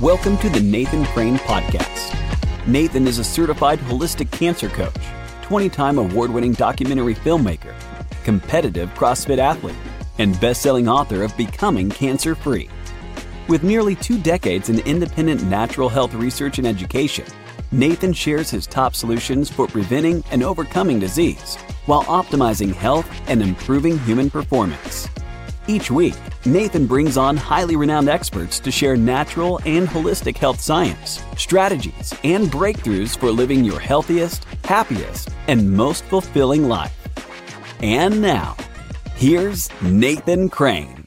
Welcome to the Nathan Crane Podcast. Nathan is a certified holistic cancer coach, 20 time award winning documentary filmmaker, competitive CrossFit athlete, and best selling author of Becoming Cancer Free. With nearly two decades in independent natural health research and education, Nathan shares his top solutions for preventing and overcoming disease while optimizing health and improving human performance. Each week, Nathan brings on highly renowned experts to share natural and holistic health science, strategies, and breakthroughs for living your healthiest, happiest, and most fulfilling life. And now, here's Nathan Crane.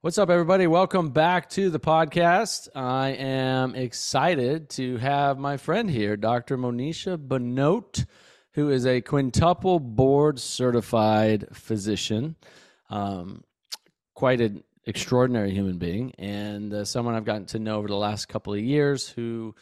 What's up, everybody? Welcome back to the podcast. I am excited to have my friend here, Dr. Monisha Bhanote, who is a quintuple board certified physician. Um, quite an extraordinary human being, and uh, someone I've gotten to know over the last couple of years who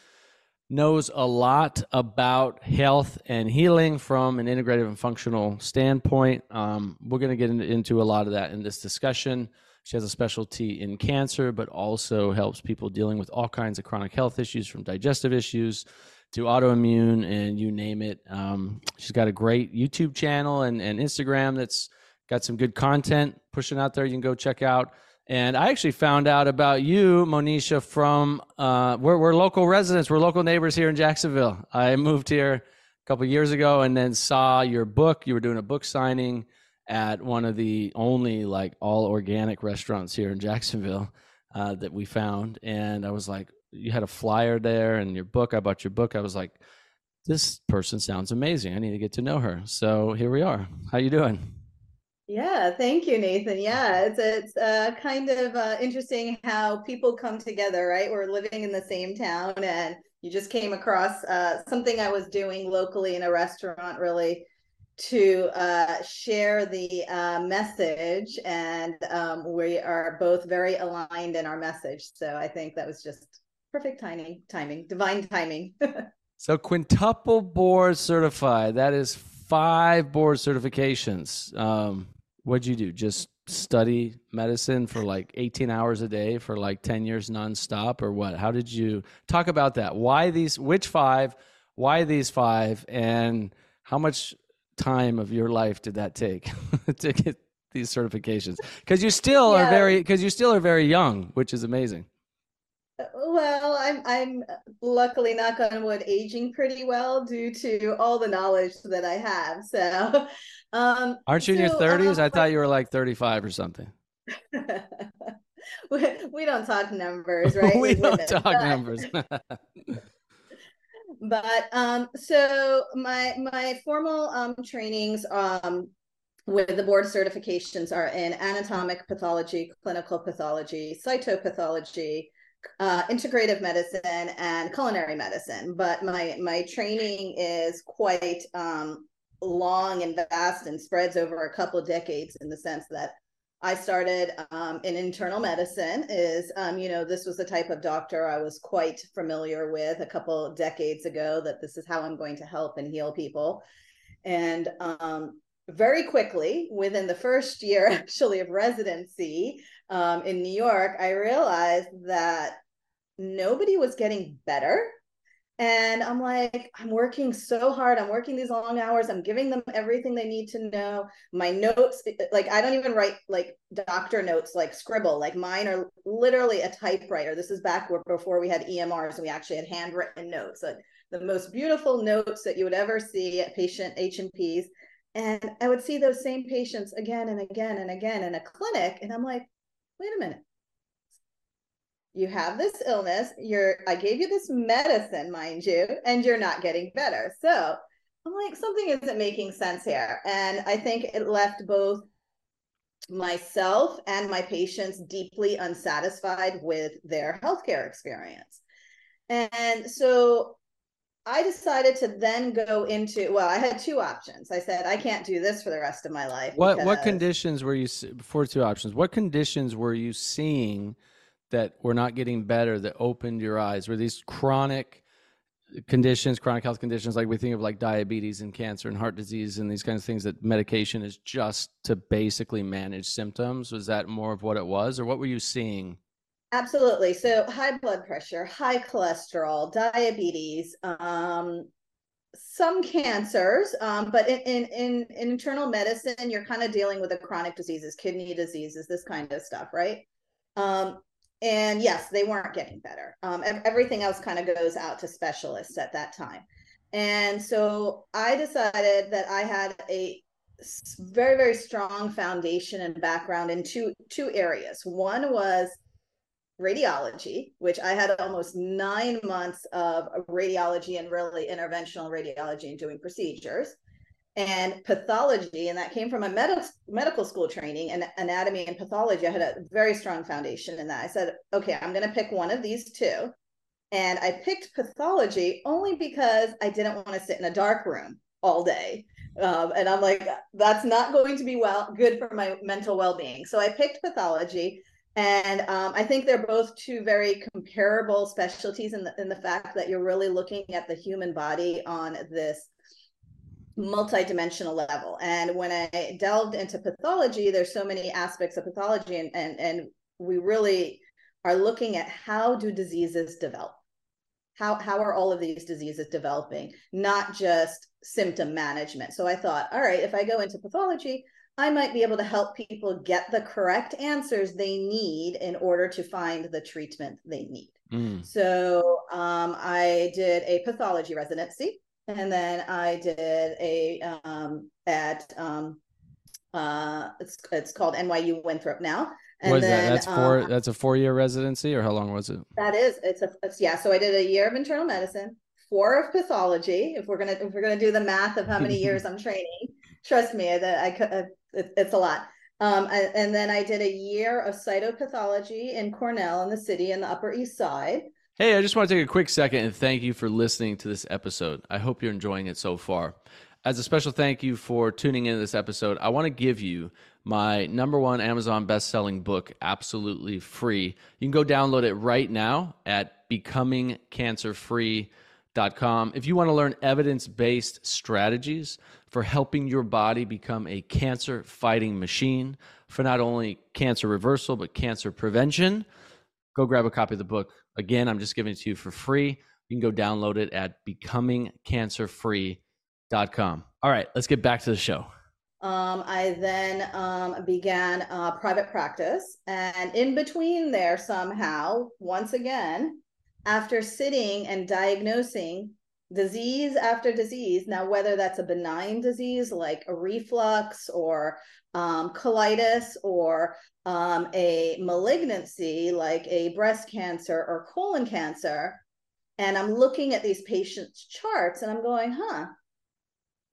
knows a lot about health and healing from an integrative and functional standpoint. Um, we're going to get into a lot of that in this discussion. She has a specialty in cancer, but also helps people dealing with all kinds of chronic health issues, from digestive issues to autoimmune and you name it. Um, she's got a great YouTube channel and, and Instagram that's got some good content pushing out there. You can go check out. And I actually found out about you, Monisha, from uh, we're, we're local residents, we're local neighbors here in Jacksonville. I moved here a couple years ago and then saw your book. You were doing a book signing at one of the only like all organic restaurants here in Jacksonville uh, that we found, and I was like, you had a flyer there and your book. I bought your book. I was like, this person sounds amazing. I need to get to know her. So here we are. How you doing? Yeah, thank you, Nathan. Yeah, it's it's uh, kind of uh, interesting how people come together, right? We're living in the same town, and you just came across uh, something I was doing locally in a restaurant, really to uh, share the uh, message, and um, we are both very aligned in our message. So I think that was just perfect timing, timing, divine timing. so quintuple board certified. That is five board certifications. Um, what'd you do? Just study medicine for like 18 hours a day for like 10 years nonstop, or what? How did you talk about that? Why these? Which five? Why these five? And how much time of your life did that take to get these certifications? Because you still yeah. are very because you still are very young, which is amazing. Uh, well, I'm I'm luckily knock on wood aging pretty well due to all the knowledge that I have. So, um, aren't you so, in your 30s? Um, I thought you were like 35 or something. we, we don't talk numbers, right? we don't talk numbers. but um, so my my formal um, trainings um, with the board certifications are in anatomic pathology, clinical pathology, cytopathology, uh, integrative medicine, and culinary medicine. But my my training is quite um, long and vast and spreads over a couple of decades in the sense that I started um, in internal medicine. Is um, you know this was the type of doctor I was quite familiar with a couple decades ago. That this is how I'm going to help and heal people, and um, very quickly within the first year actually of residency um, in New York, I realized that nobody was getting better and I'm like, I'm working so hard. I'm working these long hours. I'm giving them everything they need to know. My notes, eh, like, I don't even write like doctor notes, like scribble. Like, mine are literally a typewriter. This is back before we had EMRs and we actually had handwritten notes. Like, the most beautiful notes that you would ever see at patient H&Ps. And I would see those same patients again and again and again in a clinic. And I'm like, wait a minute you have this illness you're i gave you this medicine mind you and you're not getting better so i'm like something isn't making sense here and i think it left both myself and my patients deeply unsatisfied with their healthcare experience and so I decided to then go into well, I had two options. I said I can't do this for the rest of my life. What what conditions were you before two options? What conditions were you seeing that were not getting better that opened your eyes? Were these chronic conditions, chronic health conditions, like we think of like diabetes and cancer and heart disease and these kinds of things that medication is just to basically manage symptoms? Was that more of what it was, or what were you seeing? Absolutely. So high blood pressure, high cholesterol, diabetes, um, some cancers, um, but in, in, in in internal medicine, you're kind of dealing with the chronic diseases, kidney diseases, this kind of stuff, right? Um, and yes, they weren't getting better. Um, everything else kind of goes out to specialists at that time. And so I decided that I had a very very strong foundation and background in two two areas. One was radiology, which I had almost nine months of radiology and really interventional radiology and doing procedures, and pathology. And that came from a med- medical school training and anatomy and pathology. I had a very strong foundation in that. I said, okay, I'm going to pick one of these two. And I picked pathology only because I didn't want to sit in a dark room all day. Um, and I'm like, that's not going to be well good for my mental well-being. So I picked pathology and um, I think they're both two very comparable specialties in the, in the fact that you're really looking at the human body on this multidimensional level. And when I delved into pathology, there's so many aspects of pathology, and and, and we really are looking at how do diseases develop. How, how are all of these diseases developing, not just symptom management. So I thought, all right, if I go into pathology, I might be able to help people get the correct answers they need in order to find the treatment they need. Mm. So um, I did a pathology residency, and then I did a um, at um, uh, it's it's called NYU Winthrop now. And was then, that? That's four. Um, that's a four year residency, or how long was it? That is. It's a it's, yeah. So I did a year of internal medicine, four of pathology. If we're gonna if we're gonna do the math of how many years I'm training, trust me that I could it, it's a lot. Um, and, and then I did a year of cytopathology in Cornell in the city in the Upper East Side. Hey, I just want to take a quick second and thank you for listening to this episode. I hope you're enjoying it so far. As a special thank you for tuning into this episode, I want to give you my number one Amazon best-selling book absolutely free. You can go download it right now at becomingcancerfree.com. If you want to learn evidence-based strategies for helping your body become a cancer fighting machine for not only cancer reversal, but cancer prevention. Go grab a copy of the book. Again, I'm just giving it to you for free. You can go download it at becomingcancerfree.com. All right, let's get back to the show. Um, I then um, began uh, private practice. And in between there, somehow, once again, after sitting and diagnosing disease after disease. Now, whether that's a benign disease like a reflux or um, colitis or um, a malignancy like a breast cancer or colon cancer, and I'm looking at these patients' charts and I'm going, huh,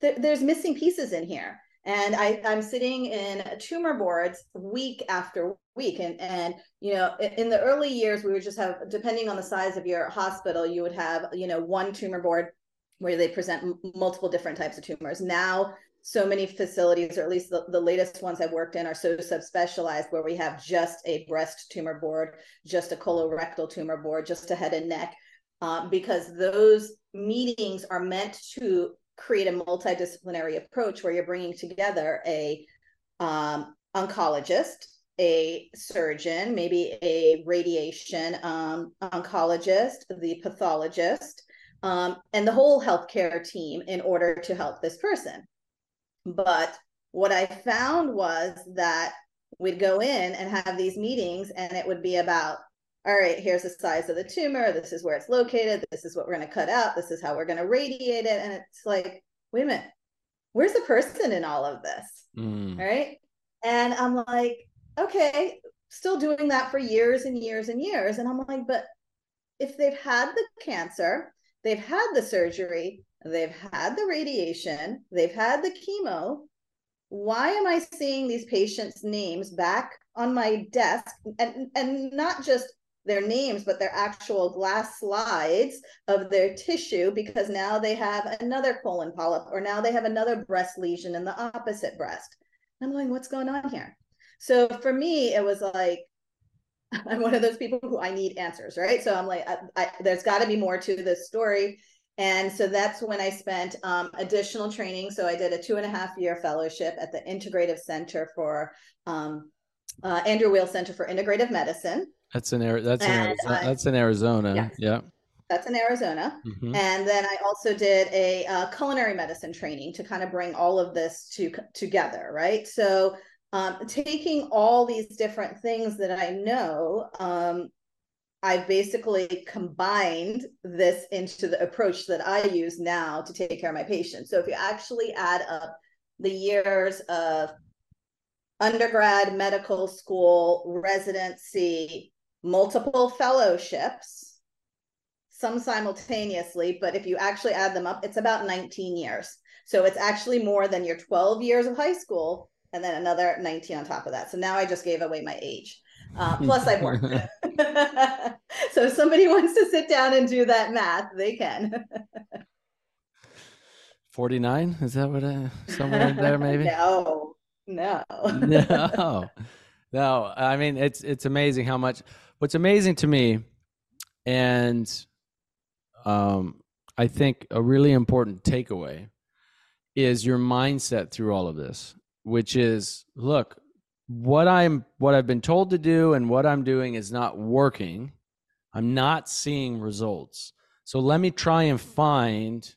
th- there's missing pieces in here. And I, I'm sitting in tumor boards week after week. And, and, you know, in the early years, we would just have, depending on the size of your hospital, you would have, you know, one tumor board where they present multiple different types of tumors. Now, so many facilities, or at least the, the latest ones I've worked in, are so subspecialized where we have just a breast tumor board, just a colorectal tumor board, just a head and neck, um, because those meetings are meant to create a multidisciplinary approach where you're bringing together a um, oncologist a surgeon maybe a radiation um, oncologist the pathologist um, and the whole healthcare team in order to help this person. But what i found was that we'd go in and have these meetings and it would be about all right, here's the size of the tumor. This is where it's located. This is what we're going to cut out. This is how we're going to radiate it. And it's like, wait a minute, where's the person in all of this? Mm. Right. And I'm like, okay, still doing that for years and years and years. And I'm like, but if they've had the cancer, they've had the surgery, they've had the radiation, they've had the chemo, why am I seeing these patients' names back on my desk and and not just their names, but their actual glass slides of their tissue because now they have another colon polyp or now they have another breast lesion in the opposite breast. I'm going, what's going on here? So for me, it was like, I'm one of those people who I need answers, right? So I'm like, I, I, there's got to be more to this story. And so that's when I spent um, additional training. So I did a two and a half year fellowship at the Integrative Center for um, uh, Andrew Weil Center for Integrative Medicine. That's in that's in Arizona. that's in Arizona. Yes. Yeah. That's in Arizona. Mm-hmm. And then I also did a uh, culinary medicine training to kind of bring all of this to together, right? So um, taking all these different things that I know, um, I basically combined this into the approach that I use now to take care of my patients. So if you actually add up the years of undergrad, medical school, residency, multiple fellowships, some simultaneously, but if you actually add them up, it's about 19 years. So it's actually more than your 12 years of high school and then another 19 on top of that. So now I just gave away my age. Uh, plus, I've worked. so if somebody wants to sit down and do that math, they can. 49? Is that what I, somewhere in there maybe? no, no. no. No. I mean, it's, it's amazing how much, what's amazing to me, and um, I think a really important takeaway is your mindset through all of this, which is look, what I'm what I've been told to do and what I'm doing is not working. I'm not seeing results. So let me try and find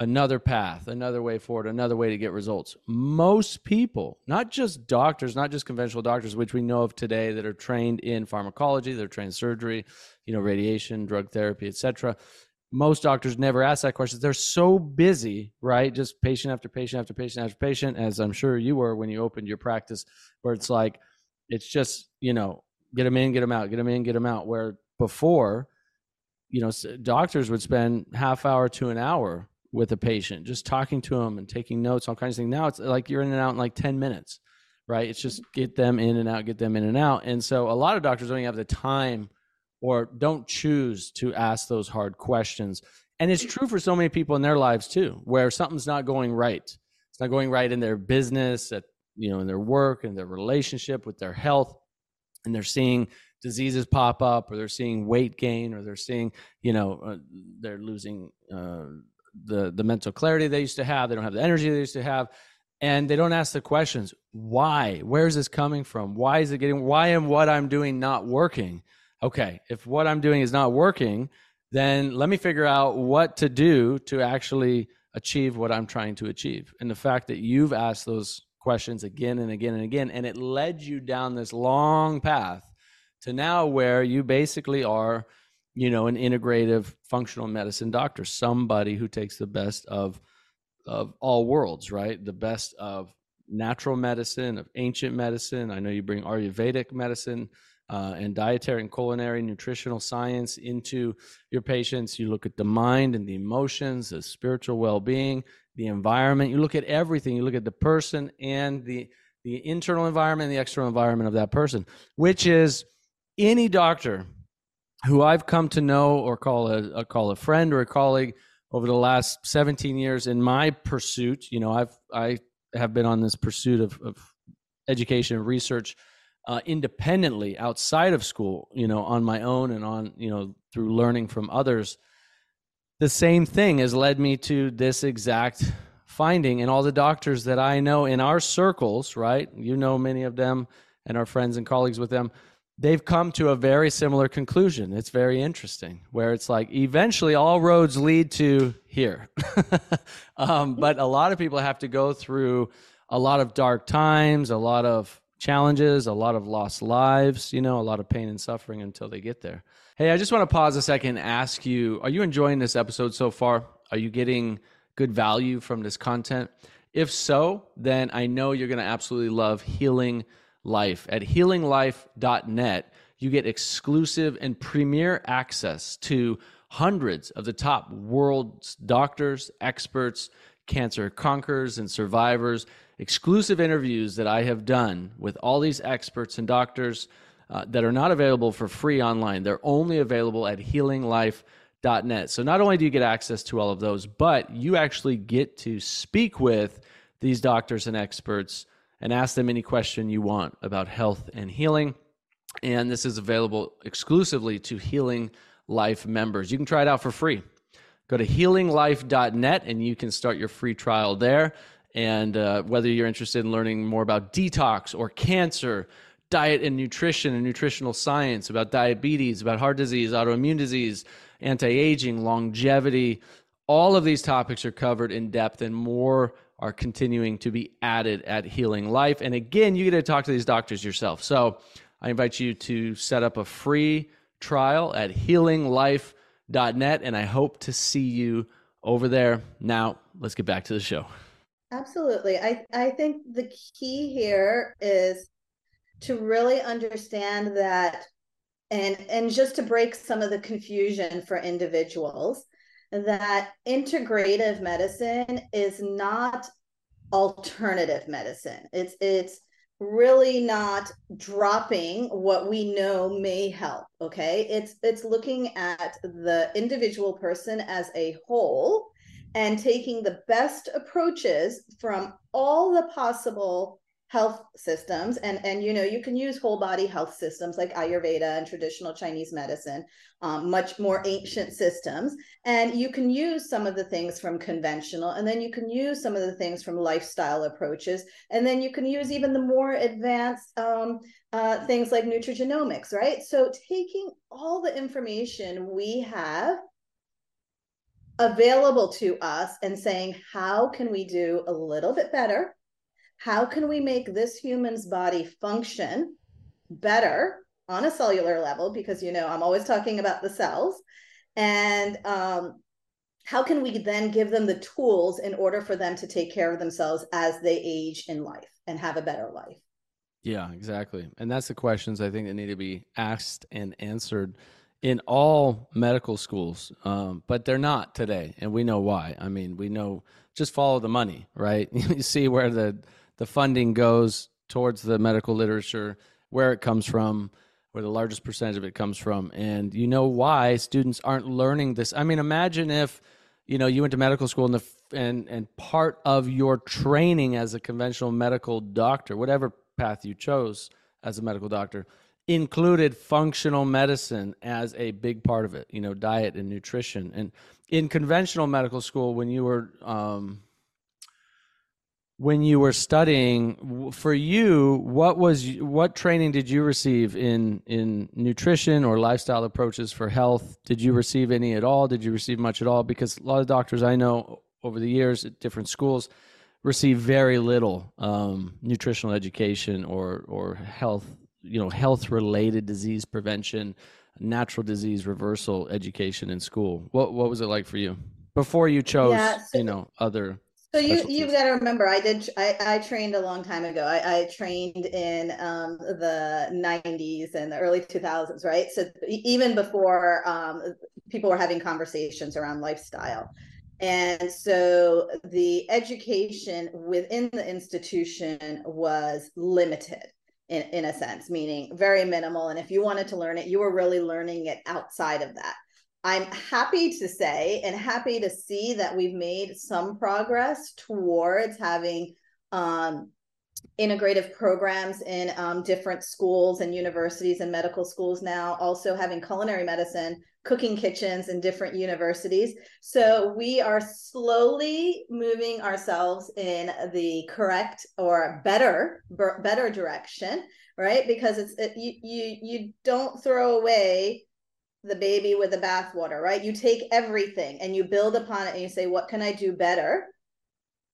another path, another way forward, another way to get results. Most people, not just doctors, not just conventional doctors, which we know of today that are trained in pharmacology, they're trained in surgery, you know, radiation, drug therapy, etc most doctors never ask that question. They're so busy, right? Just patient after patient after patient after patient, as I'm sure you were when you opened your practice, where it's like, it's just, you know, get them in, get them out, get them in, get them out. Where before, you know, doctors would spend half hour to an hour with a patient, just talking to them and taking notes, all kinds of things. Now it's like you're in and out in like 10 minutes, right? It's just get them in and out, get them in and out. And so a lot of doctors don't even have the time or don't choose to ask those hard questions. And it's true for so many people in their lives too, where something's not going right. It's not going right in their business, at you know, in their work, in their relationship with their health, and they're seeing diseases pop up, or they're seeing weight gain, or they're seeing, you know, uh, they're losing uh, the the mental clarity they used to have. They don't have the energy they used to have, and they don't ask the questions: Why? Where's this coming from? Why is it getting? Why am what I'm doing not working? okay, if what I'm doing is not working, then let me figure out what to do to actually achieve what I'm trying to achieve. And the fact that you've asked those questions again and again and again, and it led you down this long path to now where you basically are, you know, an integrative functional medicine doctor, somebody who takes the best of of all worlds, right? The best of natural medicine, of ancient medicine. I know you bring Ayurvedic medicine uh, and dietary and culinary nutritional science into your patients. You look at the mind and the emotions, the spiritual well being, the environment. You look at everything. You look at the person and the the internal environment and the external environment of that person, which is any doctor who I've come to know or call a, a call a friend or a colleague over the last 17 years in my pursuit. You know, I've I have been on this pursuit of, of education and research uh, independently outside of school, you know, on my own and on, you know, through learning from others, the same thing has led me to this exact finding. And all the doctors that I know in our circles, right? You know many of them and our friends and colleagues with them, they've come to a very similar conclusion. It's very interesting, where it's like eventually all roads lead to here. um, but a lot of people have to go through a lot of dark times, a lot of challenges, a lot of lost lives, you know, a lot of pain and suffering until they get there. Hey, I just want to pause a second and ask you are you enjoying this episode so far? Are you getting good value from this content? If so, then I know you're going to absolutely love Healing Life. At healinglife.net, you get exclusive and premier access to hundreds of the top world's doctors, experts, cancer conquerors, and survivors exclusive interviews that I have done with all these experts and doctors uh, that are not available for free online. They're only available at healinglife.net. So not only do you get access to all of those, but you actually get to speak with these doctors and experts and ask them any question you want about health and healing. And this is available exclusively to Healing Life members. You can try it out for free. Go to healinglife.net and you can start your free trial there. And uh, whether you're interested in learning more about detox or cancer, diet and nutrition and nutritional science, about diabetes, about heart disease, autoimmune disease, anti aging, longevity. All of these topics are covered in depth, and more are continuing to be added at Healing Life. And again, you get to talk to these doctors yourself. So I invite you to set up a free trial at healinglife.net, and I hope to see you over there. Now, let's get back to the show. Absolutely. I, I think the key here is to really understand that and and just to break some of the confusion for individuals that integrative medicine is not alternative medicine. It's it's really not dropping what we know may help, okay? It's it's looking at the individual person as a whole and taking the best approaches from all the possible health systems and and you know you can use whole body health systems like ayurveda and traditional chinese medicine um, much more ancient systems. And you can use some of the things from conventional and then you can use some of the things from lifestyle approaches and then you can use even the more advanced um, uh, things like nutrigenomics right? So taking all the information we have available to us and saying how can we do a little bit better how can we make this human's body function better on a cellular level? Because you know i'm always talking about the cells. And um, how can we then give them the tools in order for them to take care of themselves as they age in life and have a better life? Yeah exactly. And that's the questions i think that need to be asked and answered in all medical schools. Um, but they're not today and we know why. I mean we know just follow the money right? You see where the the funding goes towards the medical literature, where it comes from, where the largest percentage of it comes from, and you know why students aren't learning this. I mean, imagine if you know you went to medical school and the and and part of your training as a conventional medical doctor, whatever path you chose as a medical doctor, included functional medicine as a big part of it. You know, diet and nutrition. And in conventional medical school, when you were um, when you were studying for you what was what training did you receive in in nutrition or lifestyle approaches for health? Did you receive any at all? Did you receive much at all? Because a lot of doctors i know over the years at different schools receive very little um, nutritional education or or health you know health related disease prevention natural disease reversal education in school. What what was it like for you? Before you chose yeah, so- you know other so you you've got to remember, I did I, I trained a long time ago. I, I trained in um, the '90s and the early 2000s, right? So even before um, people were having conversations around lifestyle, and so the education within the institution was limited in in a sense, meaning very minimal. And if you wanted to learn it, you were really learning it outside of that. I'm happy to say and happy to see that we've made some progress towards having um, integrative programs in um, different schools and universities and medical schools now, also having culinary medicine, cooking kitchens in different universities. So we are slowly moving ourselves in the correct or better better direction, right? Because it's it, you you you don't throw away the baby with the bathwater, right? You take everything and you build upon it and you say, what can I do better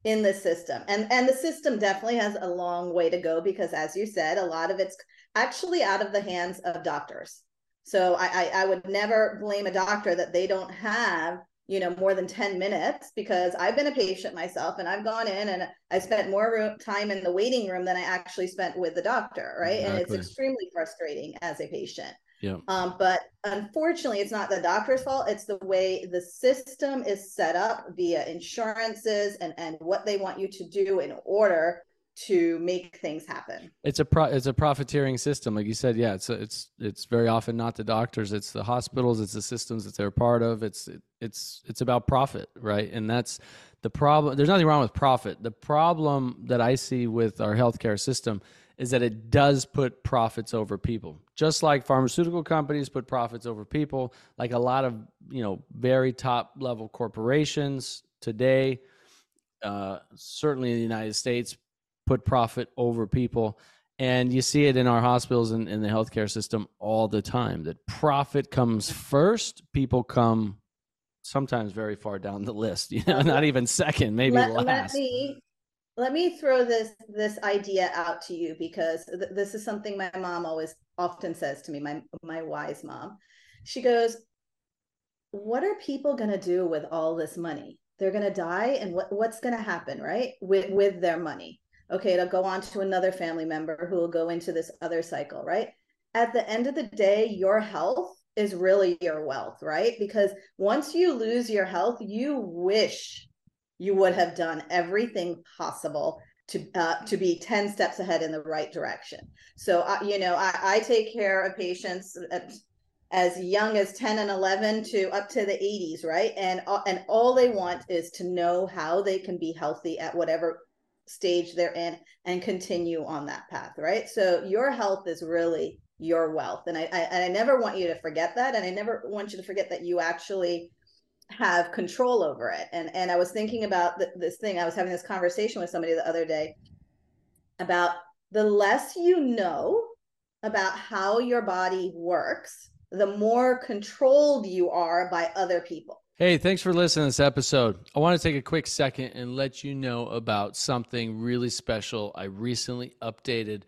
in the system? And and the system definitely has a long way to go because as you said, a lot of it's actually out of the hands of doctors. So I, I, I would never blame a doctor that they don't have you know more than 10 minutes because i've been a patient myself and i've gone in and i spent more time in the waiting room than i actually spent with the doctor right exactly. and it's extremely frustrating as a patient yeah. Um, but unfortunately, it's not the doctor's fault. It's the way the system is set up via insurances and and what they want you to do in order to make things happen. It's a pro- it's a profiteering system, like you said. Yeah, it's a, it's it's very often not the doctors, it's the hospitals, it's the systems that they're part of. It's it, it's it's about profit, right? And that's the problem. There's nothing wrong with profit. The problem that I see with our healthcare system is that it does put profits over people. Just like pharmaceutical companies put profits over people, like a lot of, you know, very top level corporations today, uh, certainly in the United States, put profit over people. And you see it in our hospitals and in the healthcare system all the time that profit comes first, people come sometimes very far down the list, you know, not even second, maybe let, last. Let me let me throw this this idea out to you because th- this is something my mom always often says to me, my my wise mom. She goes, "What are people going to do with all this money? They're going to die and what what's going to happen, right? With with their money. Okay, it'll go on to another family member who will go into this other cycle, right? At the end of the day, your health is really your wealth, right? Because once you lose your health, you wish you would have done everything possible to uh, to be 10 steps ahead in the right direction. So, uh, you know, I, I take care of patients at, as young as 10 and 11 to up to the 80s, right? And uh, and all they want is to know how they can be healthy at whatever stage they're in and continue on that path, right? So your health is really your wealth. And I, I, and I never want you to forget that. And I never want you to forget that you actually have control over it. And and I was thinking about th- this thing. I was having this conversation with somebody the other day about the less you know about how your body works, the more controlled you are by other people. Hey, thanks for listening to this episode. I want to take a quick second and let you know about something really special I recently updated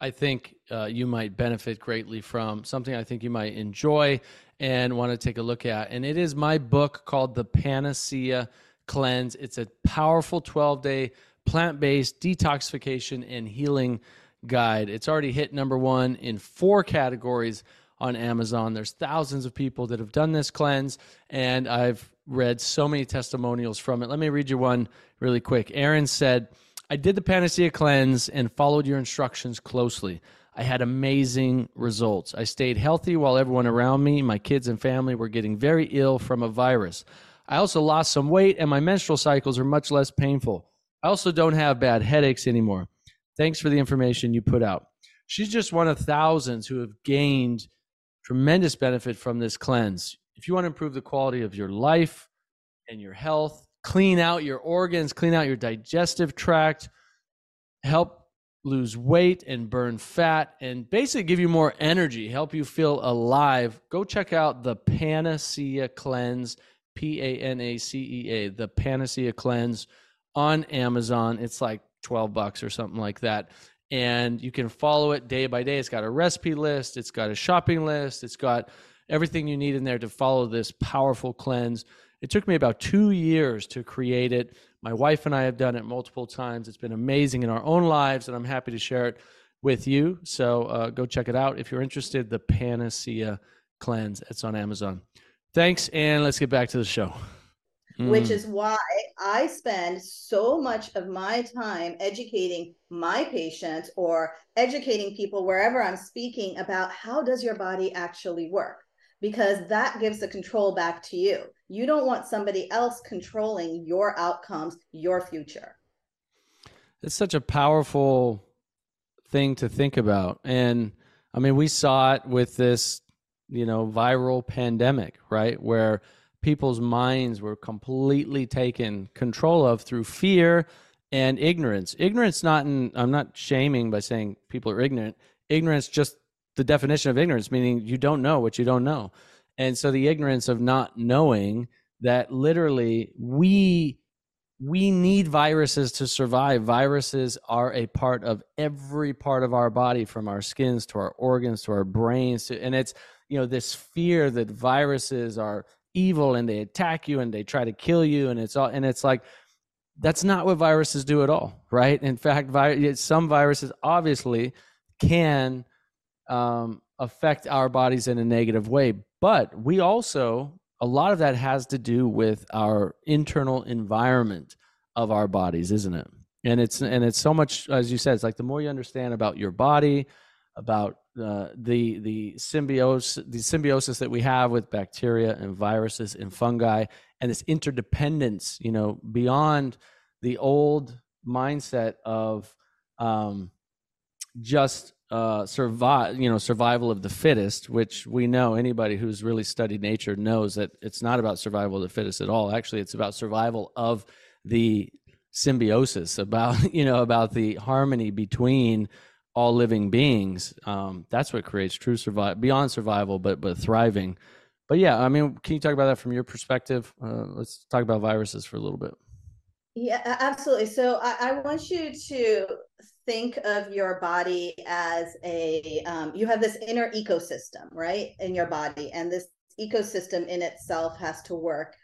I think uh, you might benefit greatly from, something I think you might enjoy and want to take a look at. And it is my book called The Panacea Cleanse. It's a powerful 12 day plant based detoxification and healing guide. It's already hit number one in four categories on Amazon. There's thousands of people that have done this cleanse, and I've read so many testimonials from it. Let me read you one really quick. Aaron said, I did the Panacea cleanse and followed your instructions closely. I had amazing results. I stayed healthy while everyone around me, my kids and family, were getting very ill from a virus. I also lost some weight and my menstrual cycles are much less painful. I also don't have bad headaches anymore. Thanks for the information you put out. She's just one of thousands who have gained tremendous benefit from this cleanse. If you want to improve the quality of your life and your health, clean out your organs, clean out your digestive tract, help lose weight and burn fat, and basically give you more energy, help you feel alive, go check out the Panacea Cleanse, P A N A C E A, the Panacea Cleanse on Amazon. It's like 12 bucks or something like that. And you can follow it day by day. It's got a recipe list, it's got a shopping list, it's got everything you need in there to follow this powerful cleanse. It took me about two years to create it. My wife and I have done it multiple times. It's been amazing in our own lives, and I'm happy to share it with you. So uh, go check it out if you're interested. The Panacea Cleanse. It's on Amazon. Thanks, and let's get back to the show. Which mm. is why I spend so much of my time educating my patients or educating people wherever I'm speaking about how does your body actually work because that gives the control back to you. You don't want somebody else controlling your outcomes, your future. It's such a powerful thing to think about. And I mean, we saw it with this, you know, viral pandemic, right? Where people's minds were completely taken control of through fear and ignorance. Ignorance, not in, I'm not shaming by saying people are ignorant. Ignorance just the definition of ignorance, meaning you don't know what you don't know. And so the ignorance of not knowing that literally we we need viruses to survive. Viruses are a part of every part of our body, from our skins to our organs to our brains. To, and it's, you know, this fear that viruses are evil and they attack you and they try to kill you. And it's all, and it's like, that's not what viruses do at all, right? In fact, vi- some viruses obviously can um, affect our bodies in a negative way. But we also, a lot of that has to do with our internal environment of our bodies, isn't it? And it's and it's so much, as you said, it's like the more you understand about your body, about uh, the the symbiosis the symbiosis that we have with bacteria and viruses and fungi, and this interdependence, you know, beyond the old mindset of um, just uh, survive, you know, survival of the fittest, which we know anybody who's really studied nature knows that it's not about survival of the fittest at all. Actually, it's about survival of the symbiosis, about you know, about the harmony between all living beings. Um, that's what creates true survival beyond survival, but but thriving. But yeah, I mean, can you talk about that from your perspective? Uh, let's talk about viruses for a little bit. Yeah, absolutely. So I, I want you to think of your body as a um, you have this inner ecosystem, right, in your body, and this ecosystem in itself has to work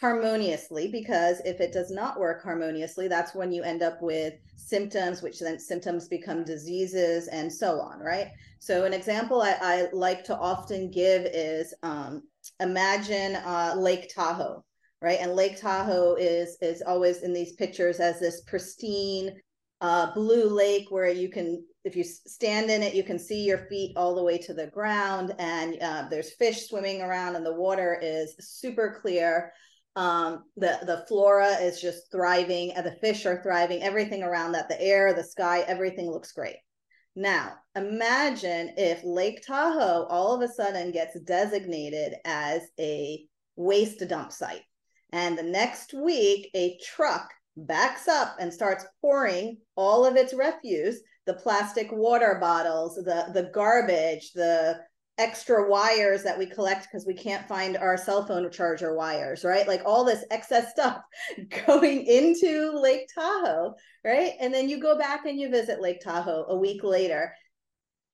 harmoniously because if it does not work harmoniously that's when you end up with symptoms which then symptoms become diseases and so on right? So an example i, I like to often give is um, imagine uh, lake tahoe right? And lake tahoe is is always in these pictures as this pristine uh, blue lake where you can if you stand in it you can see your feet all the way to the ground and uh, there's fish swimming around and the water is super clear. Um, the the flora is just thriving and the fish are thriving everything around that the air the sky everything looks great. Now imagine if lake tahoe all of a sudden gets designated as a waste dump site and the next week a truck backs up and starts pouring all of its refuse the plastic water bottles the the garbage the extra wires that we collect because we can't find our cell phone charger wires, right? Like all this excess stuff going into Lake Tahoe, right? And then you go back and you visit Lake Tahoe a week later.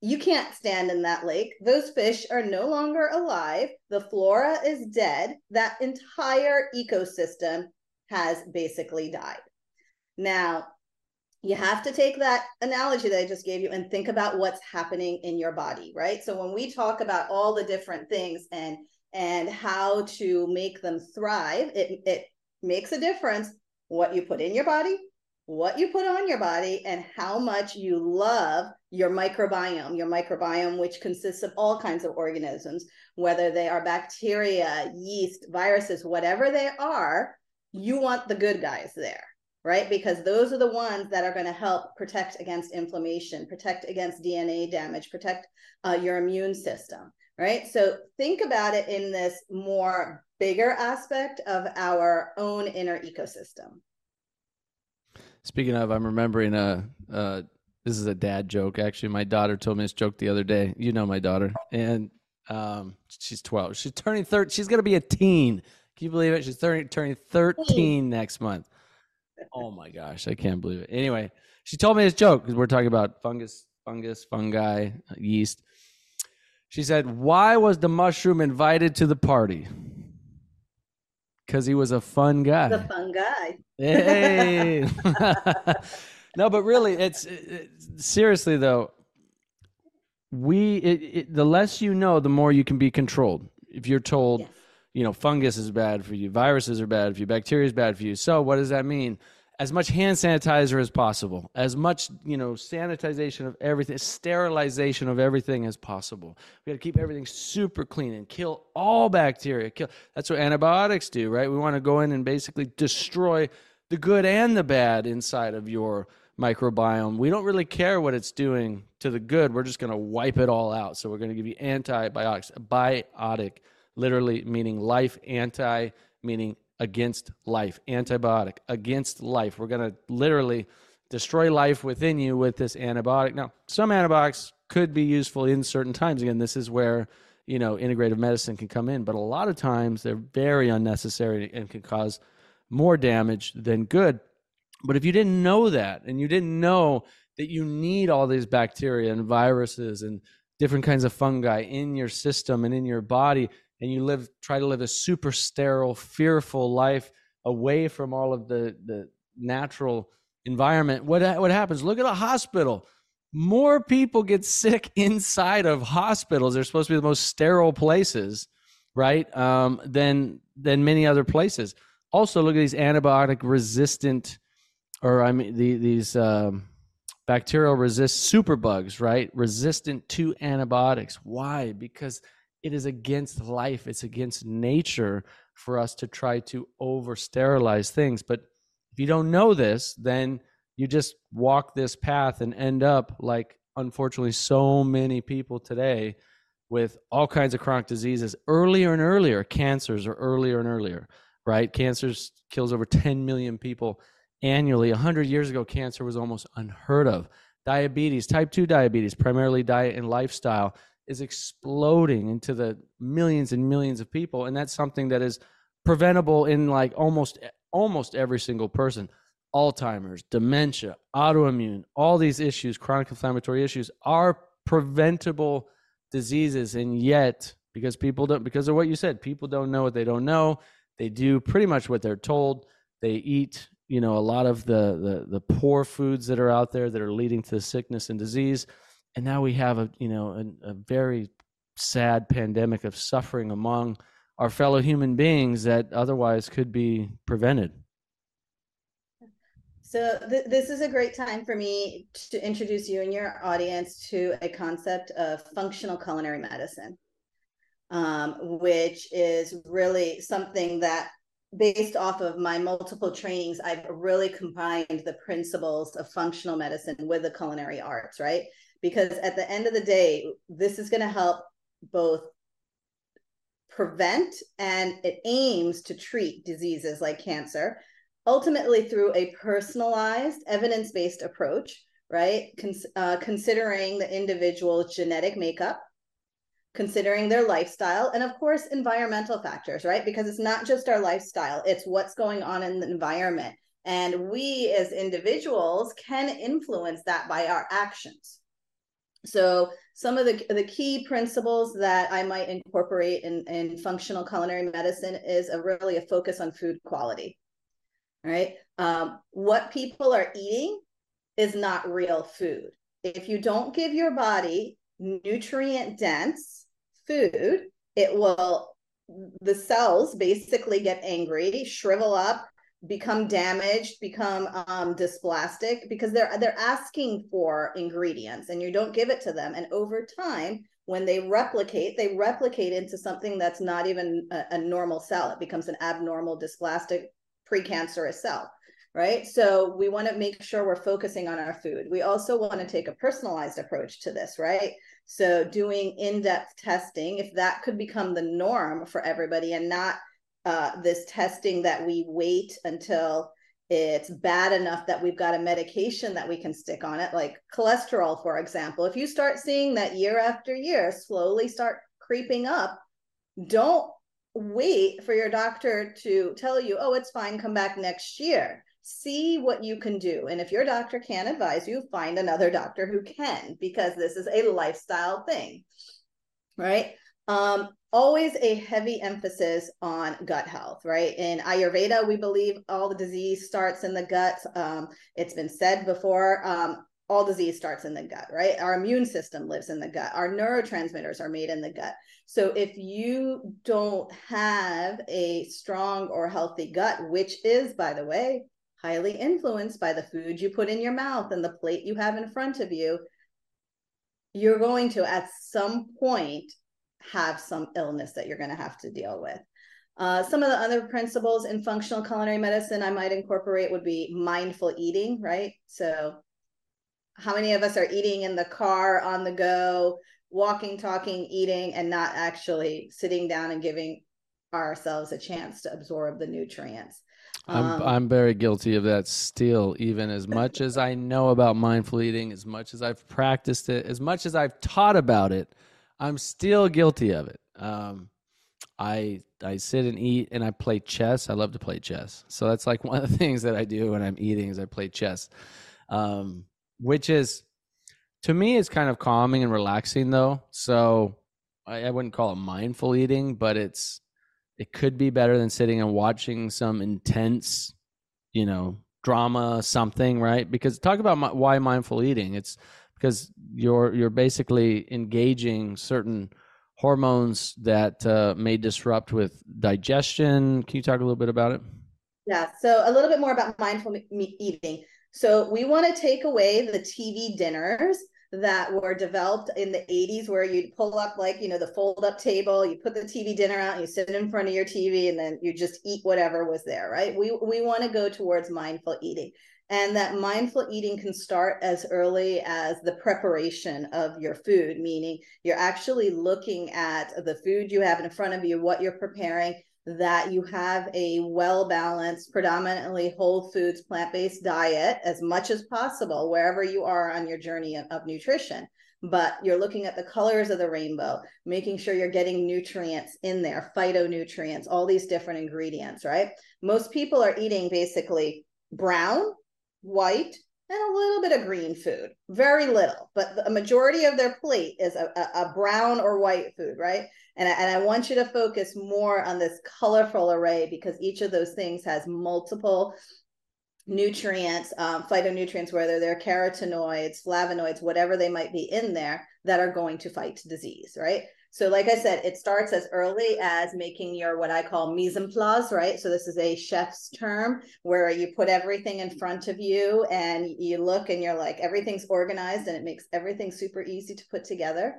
You can't stand in that lake. Those fish are no longer alive. The flora is dead. That entire ecosystem has basically died. Now, you have to take that analogy that I just gave you and think about what's happening in your body, right? So when we talk about all the different things and and how to make them thrive, it it makes a difference what you put in your body, what you put on your body, and how much you love your microbiome, your microbiome, which consists of all kinds of organisms, whether they are bacteria, yeast, viruses, whatever they are, you want the good guys there right? Because those are the ones that are going to help protect against inflammation, protect against DNA damage, protect uh, your immune system, right? So think about it in this more bigger aspect of our own inner ecosystem. Speaking of, I'm remembering a, uh, this is a dad joke. Actually, my daughter told me this joke the other day. You know my daughter, and um, she's 12. She's turning 13. She's gonna be a teen. Can you believe it? She's turning turning 13 next month oh my gosh, I can't believe it. Anyway, she told me this joke because we're talking about fungus, fungus, fungi, yeast. She said, "Why was the mushroom invited to the party?" Because he was a fun guy. The fun guy. Hey. no, but really, it's it, seriously though. We it, it, the less you know, the more you can be controlled. If you're told, yes. You know, fungus is bad for you, viruses are bad for you, bacteria is bad for you. So what does that mean? as much hand sanitizer as possible, as much, you know, sanitization of everything, sterilization of everything as possible. We got to keep everything super clean and kill all bacteria. Kill. That's what antibiotics do, right? We want to go in and basically destroy the good and the bad inside of your microbiome. We don't really care what it's doing to the good. We're just going to wipe it all out. So we're going to give you antibiotics, biotic, literally meaning life, anti meaning against life, antibiotic against life. We're going to literally destroy life within you with this antibiotic. Now, some antibiotics could be useful in certain times. Again, this is where you know integrative medicine can come in, but a lot of times they're very unnecessary and can cause more damage than good. But if you didn't know that and you didn't know that you need all these bacteria and viruses and different kinds of fungi in your system and in your body, and you live try to live a super sterile fearful life away from all of the the natural environment what what happens? Look at a hospital. More people get sick inside of hospitals. They're supposed to be the most sterile places right um, than than many other places. Also look at these antibiotic resistant or i mean the, these um, bacterial resist superbugs right? Resistant to antibiotics. Why? Because it is against life, it's against nature for us to try to over sterilize things. But if you don't know this, then you just walk this path and end up like, unfortunately, so many people today with all kinds of chronic diseases earlier and earlier. Cancers are earlier and earlier, right? Cancers kills over 10 million people annually. 100 years ago, cancer was almost unheard of. diabetes, type 2 diabetes, primarily diet and lifestyle, is exploding into the millions and millions of people. And that's something that is preventable in like almost eh, almost every single person. Alzheimer's, dementia, autoimmune, all these issues, chronic inflammatory issues are preventable diseases. And yet, because people don't, because of what you said, people don't know what they don't know. They do pretty much what they're told. They eat you know a lot of the, the the poor foods that are out there that are leading to sickness and disease and now we have a you know a, a very sad pandemic of suffering among our fellow human beings that otherwise could be prevented so th- this is a great time for me to introduce you and your audience to a concept of functional culinary medicine um, which is really something that based off of my multiple trainings, I've really combined the principles of functional medicine with the culinary arts, right? Because at the end of the day, this is going to help both prevent and it aims to treat diseases like cancer, ultimately through a personalized, evidence based approach, right? Cons- uh, considering the individual's genetic makeup considering their lifestyle and of course environmental factors right? Because it's not just our lifestyle it's what's going on in the environment. And we as individuals can influence that by our actions so some of the, the key principles that i might incorporate in, in functional culinary medicine is a really a focus on food quality right? Um, what people are eating is not real food. If you don't give your body nutrient dense food, it will the cells basically get angry, shrivel up, become damaged, become um, dysplastic because they're they're asking for ingredients and you don't give it to them. And over time, when they replicate, they replicate into something that's not even a, a normal cell. It becomes an abnormal, dysplastic, precancerous cell right? So we want to make sure we're focusing on our food. We also want to take a personalized approach to this, right? So doing in-depth testing, if that could become the norm for everybody and not uh, this testing that we wait until it's bad enough that we've got a medication that we can stick on it, like cholesterol, for example. If you start seeing that year after year slowly start creeping up, don't wait for your doctor to tell you, oh, it's fine, come back next year see what you can do. And if your doctor can't advise you, find another doctor who can, because this is a lifestyle thing, right? Um, always a heavy emphasis on gut health, right? In Ayurveda, we believe all the disease starts in the gut. Um, it's been said before. Um, all disease starts in the gut, right? Our immune system lives in the gut. Our neurotransmitters are made in the gut. So if you don't have a strong or healthy gut, which is, by the way, highly influenced by the food you put in your mouth and the plate you have in front of you, you're going to at some point have some illness that you're going to have to deal with. Uh, some of the other principles in functional culinary medicine I might incorporate would be mindful eating, right? So, how many of us are eating in the car, on the go, walking, talking, eating, and not actually sitting down and giving ourselves a chance to absorb the nutrients? I'm um, I'm very guilty of that still even as much as I know about mindful eating as much as I've practiced it as much as I've taught about it I'm still guilty of it. Um, I I sit and eat and I play chess. I love to play chess. So that's like one of the things that I do when I'm eating is I play chess. Um, which is to me it's kind of calming and relaxing though. So I, I wouldn't call it mindful eating but it's it could be better than sitting and watching some intense, you know, drama something, right? Because talk about my, why mindful eating. It's because you're you're basically engaging certain hormones that uh, may disrupt with digestion. Can you talk a little bit about it? Yeah, so a little bit more about mindful eating. So we want to take away the TV dinners that were developed in the 80s where you'd pull up like you know the fold up table you put the tv dinner out and you sit in front of your tv and then you just eat whatever was there right we we want to go towards mindful eating and that mindful eating can start as early as the preparation of your food meaning you're actually looking at the food you have in front of you what you're preparing that you have a well balanced, predominantly whole foods, plant based diet as much as possible, wherever you are on your journey of, of, nutrition. But you're looking at the colors of the rainbow, making sure you're getting nutrients in there, phytonutrients, all these different ingredients, right? Most people are eating basically brown, white, and a little bit of green food, very little, but a majority of their plate is a, a, a brown or white food, right? And I, and I want you to focus more on this colorful array because each of those things has multiple nutrients, um, phytonutrients, whether they're carotenoids, flavonoids, whatever they might be in there that are going to fight disease, right? So, like I said, it starts as early as making your what I call mise en place, right? So, this is a chef's term where you put everything in front of you and you look and you're like, everything's organized and it makes everything super easy to put together.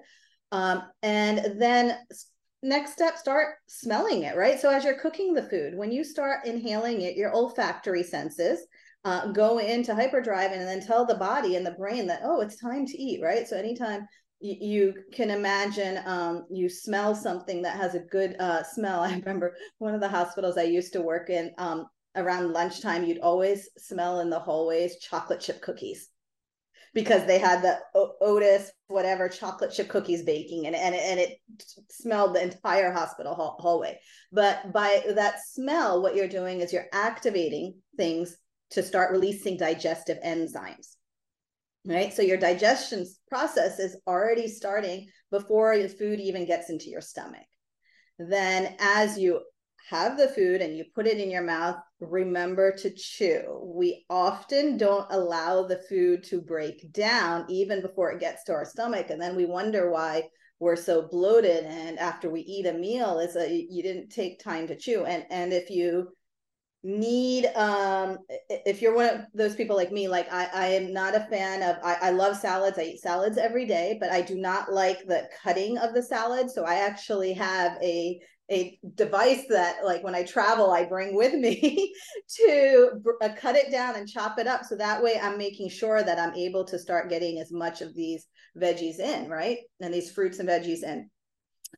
Um, and then next step, start smelling it, right? So, as you're cooking the food, when you start inhaling it, your olfactory senses uh, go into hyperdrive and then tell the body and the brain that, oh, it's time to eat, right? So, anytime you can imagine um, you smell something that has a good uh, smell. I remember one of the hospitals I used to work in um, around lunchtime, you'd always smell in the hallways chocolate chip cookies because they had the Otis, whatever chocolate chip cookies baking and, and, and it smelled the entire hospital hall- hallway. But by that smell, what you're doing is you're activating things to start releasing digestive enzymes right? So your digestion process is already starting before the food even gets into your stomach. Then, as you have the food and you put it in your mouth, remember to chew. We often don't allow the food to break down even before it gets to our stomach. And then we wonder why we're so bloated. And after we eat a meal, is a you didn't take time to chew. And and if you need um if you're one of those people like me like i i am not a fan of I, I love salads. I eat salads every day but i do not like the cutting of the salad. So i actually have a a device that like when i travel i bring with me to uh, cut it down and chop it up. So that way i'm making sure that i'm able to start getting as much of these veggies in right? And these fruits and veggies in.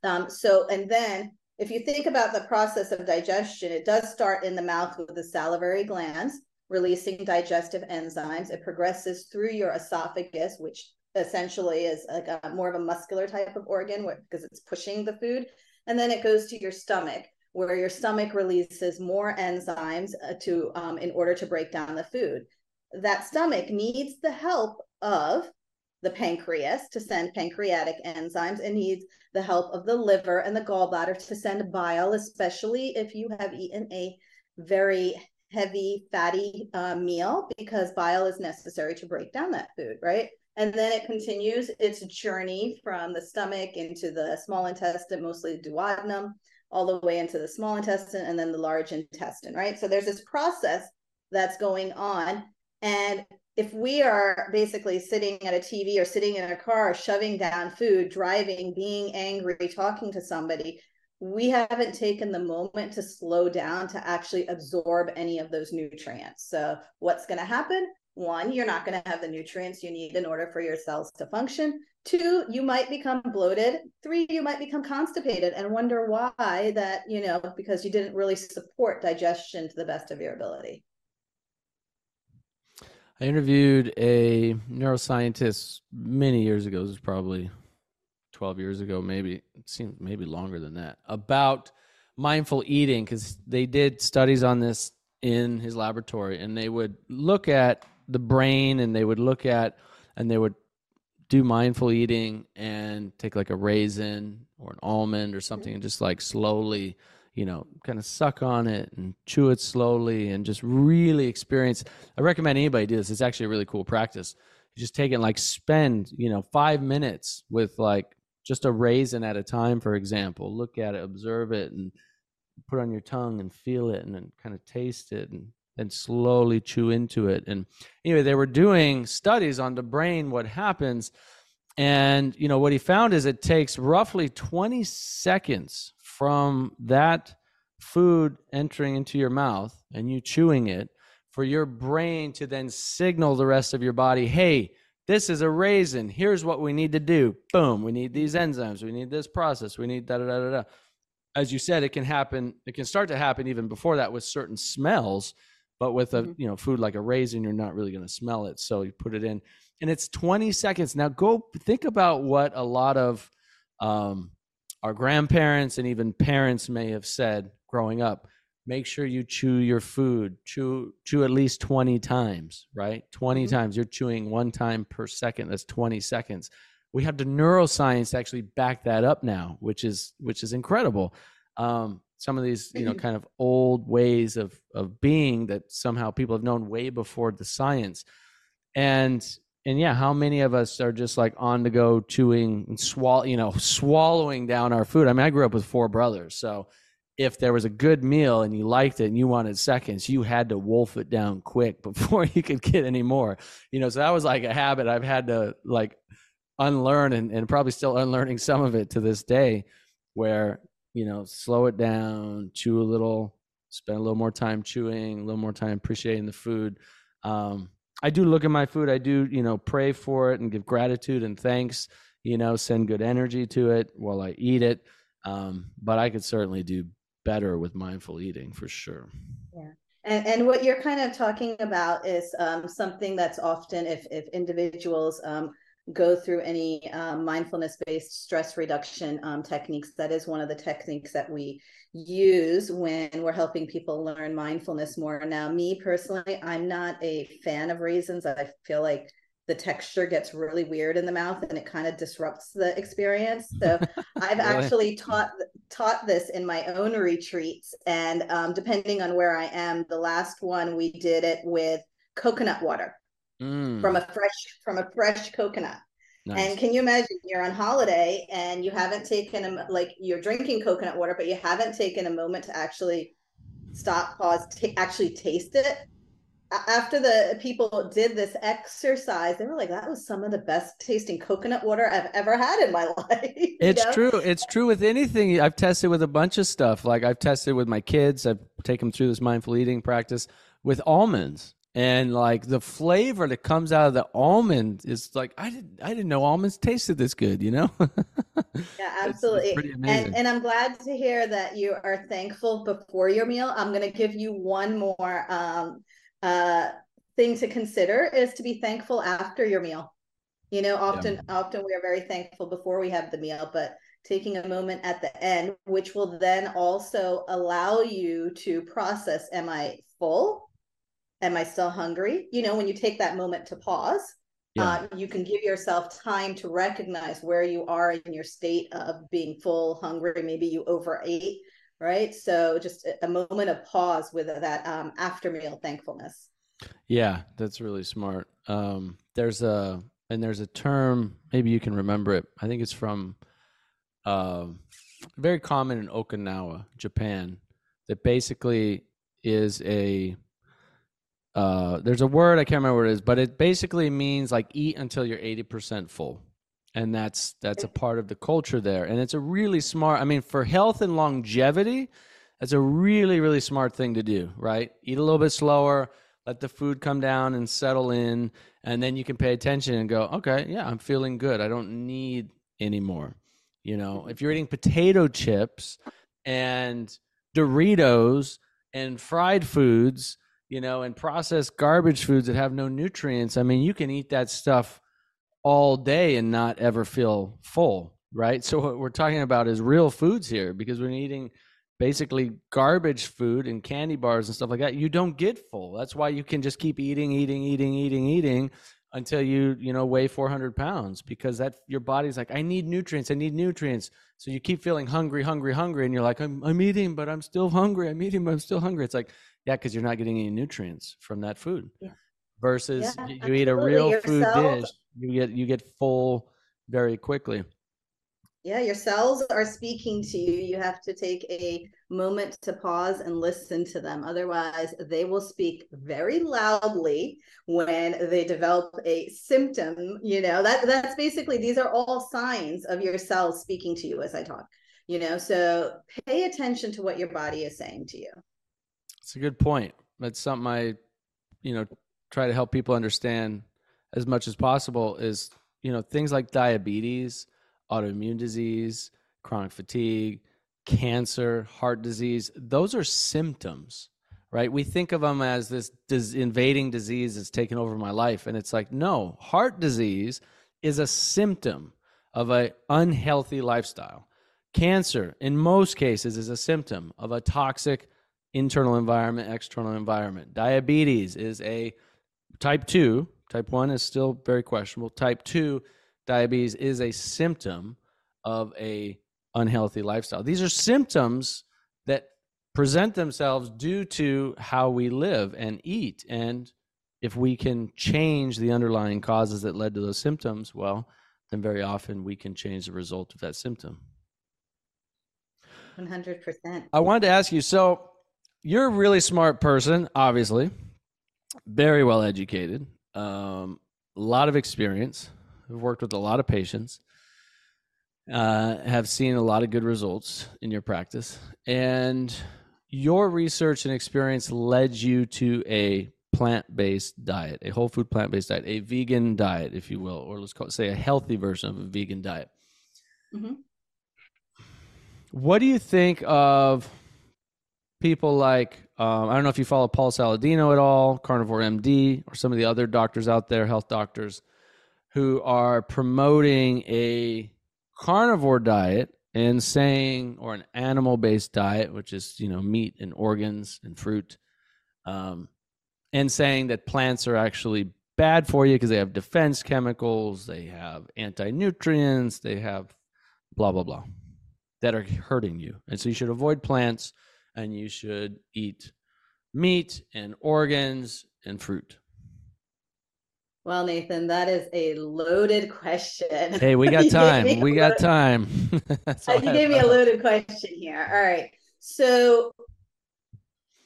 Um so and then if you think about the process of digestion, it does start in the mouth with the salivary glands, releasing digestive enzymes. It progresses through your esophagus, which essentially is like a more of a muscular type of organ because it's pushing the food. And then it goes to your stomach, where your stomach releases more enzymes uh, to um, in order to break down the food. That stomach needs the help of the pancreas to send pancreatic enzymes and needs the help of the liver and the gallbladder to send bile, especially if you have eaten a very heavy fatty uh, meal, because bile is necessary to break down that food, right? And then it continues its journey from the stomach into the small intestine, mostly duodenum, all the way into the small intestine and then the large intestine, right? So there's this process that's going on. And if we are basically sitting at a TV or sitting in a car, shoving down food, driving, being angry, talking to somebody, we haven't taken the moment to slow down to actually absorb any of those nutrients. So, what's going to happen? One, you're not going to have the nutrients you need in order for your cells to function. Two, you might become bloated. Three, you might become constipated and wonder why that, you know, because you didn't really support digestion to the best of your ability. I interviewed a neuroscientist many years ago. This was probably 12 years ago, maybe. It seems maybe longer than that. About mindful eating because they did studies on this in his laboratory and they would look at the brain and they would look at and they would do mindful eating and take like a raisin or an almond or something and just like slowly you know, kind of suck on it and chew it slowly and just really experience. I recommend anybody do this. It's actually a really cool practice. Just take it like spend, you know, five minutes with like just a raisin at a time, for example. Look at it, observe it, and put on your tongue and feel it and then kind of taste it and then slowly chew into it. And anyway, they were doing studies on the brain, what happens. And, you know, what he found is it takes roughly 20 seconds from that food entering into your mouth and you chewing it for your brain to then signal the rest of your body, hey, this is a raisin. Here's what we need to do. Boom. We need these enzymes. We need this process. We need da da da da da. as you said, it can happen. It can start to happen even before that with certain smells. But with a Mhm. you know food like a raisin, you're not really going to smell it. So you put it in, and it's 20 seconds. Now go think about what a lot of um, our grandparents and even parents may have said growing up. Make sure you chew your food. Chew chew at least 20 times, right? 20 Mhm. times. You're chewing one time per second. That's 20 seconds. We have the neuroscience to actually back that up now, which is which is incredible. Um, some of these, you know, kind of old ways of of being that somehow people have known way before the science. And and yeah, how many of us are just like on the go chewing and swallow, you know, swallowing down our food? I mean, I grew up with four brothers, so if there was a good meal and you liked it and you wanted seconds, you had to wolf it down quick before you could get any more. You know, so that was like a habit I've had to like unlearn and, and probably still unlearning some of it to this day where, you know, slow it down, chew a little, spend a little more time chewing, a little more time appreciating the food. Um, I do look at my food. I do, you know, pray for it and give gratitude and thanks, you know, send good energy to it while I eat it. Um, but I could certainly do better with mindful eating for sure. Yeah. And, and what you're kind of talking about is um, something that's often, if, if individuals um, go through any um, mindfulness based stress reduction um, techniques, that is one of the techniques that we use when we're helping people learn mindfulness more. Now, me personally, I'm not a fan of raisins. I feel like the texture gets really weird in the mouth and it kind of disrupts the experience. So I've Really? actually taught taught this in my own retreats, and um, depending on where I am, the last one we did it with coconut water Mm, from a fresh from a fresh coconut. Nice. And can you imagine you're on holiday and you haven't taken a like you're drinking coconut water, but you haven't taken a moment to actually stop, pause, ta- actually taste it. After the people did this exercise, they were like, "That was some of the best tasting coconut water I've ever had in my life." It's know? true. It's true with anything. I've tested with a bunch of stuff. Like I've tested with my kids. I've taken them through this mindful eating practice with almonds. And like the flavor that comes out of the almond is like I didn't I didn't know almonds tasted this good, you know? Yeah, absolutely. And and I'm glad to hear that you are thankful before your meal. I'm going to give you one more um uh thing to consider is to be thankful after your meal. You know, often often we are very thankful before we have the meal, but taking a moment at the end which will then also allow you to process am I full? Am I still hungry? You know, when you take that moment to pause, Yeah. uh, you can give yourself time to recognize where you are in your state of being full, hungry. Maybe you overate, right? So just a, a moment of pause with that um, after meal thankfulness. Yeah, that's really smart. Um, there's a and there's a term maybe you can remember it. I think it's from um very common in Okinawa, Japan, that basically is a uh, there's a word I can't remember what it is, but it basically means like eat until you're 80% full. And that's that's a part of the culture there. And it's a really smart I mean for health and longevity, that's a really really smart thing to do, right? Eat a little bit slower, let the food come down and settle in, and then you can pay attention and go, okay, yeah, I'm feeling good. I don't need any more. You know, if you're eating potato chips and Doritos and fried foods, you know, and processed garbage foods that have no nutrients, I mean, you can eat that stuff all day and not ever feel full, right? So what we're talking about is real foods here because we're eating basically garbage food and candy bars and stuff like that. You don't get full. That's why you can just keep eating, eating, eating, eating, eating until you you know weigh 400 pounds because that your body's like I need nutrients, I need nutrients. So you keep feeling hungry, hungry, hungry, and you're like I'm I'm eating, but I'm still hungry. I'm eating, but I'm still hungry. It's like yeah, because you're not getting any nutrients from that food. Yeah. Versus Yeah, you, eat a real Your food cells- dish, you get you get full very quickly. Yeah, your cells are speaking to you. You have to take a moment to pause and listen to them. Otherwise, they will speak very loudly when they develop a symptom. You know, that that's basically these are all signs of your cells speaking to you as I talk. You know, so pay attention to what your body is saying to you. It's a good point. That's something I, you know, try to help people understand as much as possible is, you know, things like diabetes, autoimmune disease, chronic fatigue, cancer, heart disease, those are symptoms, right? We think of them as this dis- invading disease that's taken over my life. And it's like, no, heart disease is a symptom of an unhealthy lifestyle. Cancer, in most cases, is a symptom of a toxic internal environment, external environment. Diabetes is a type 2, type 1 is still very questionable. Type 2 diabetes is a symptom of a unhealthy lifestyle. These are symptoms that present themselves due to how we live and eat and if we can change the underlying causes that led to those symptoms, well, then very often we can change the result of that symptom. 100%. I wanted to ask you so you're a really smart person, obviously, very well educated, um, a lot of experience, have worked with a lot of patients, uh, have seen a lot of good results in your practice. And your research and experience led you to a plant based diet, a whole food plant based diet, a vegan diet, if you will, or let's call it, say, a healthy version of a vegan diet. Mm-hmm. What do you think of people like um, I don't know if you follow Paul Saladino at all, Carnivore MD, or some of the other doctors out there, health doctors, who are promoting a carnivore diet and saying, or an animal based diet, which is you know meat and organs and fruit, um, and saying that plants are actually bad for you because they have defense chemicals, they have anti nutrients, they have blah blah blah that are hurting you, and so you should avoid plants and you should eat meat and organs and fruit? Well, Nathan, that is a loaded question. Hey, we got time. we got time. you gave me a uh, loaded question here. All right. So,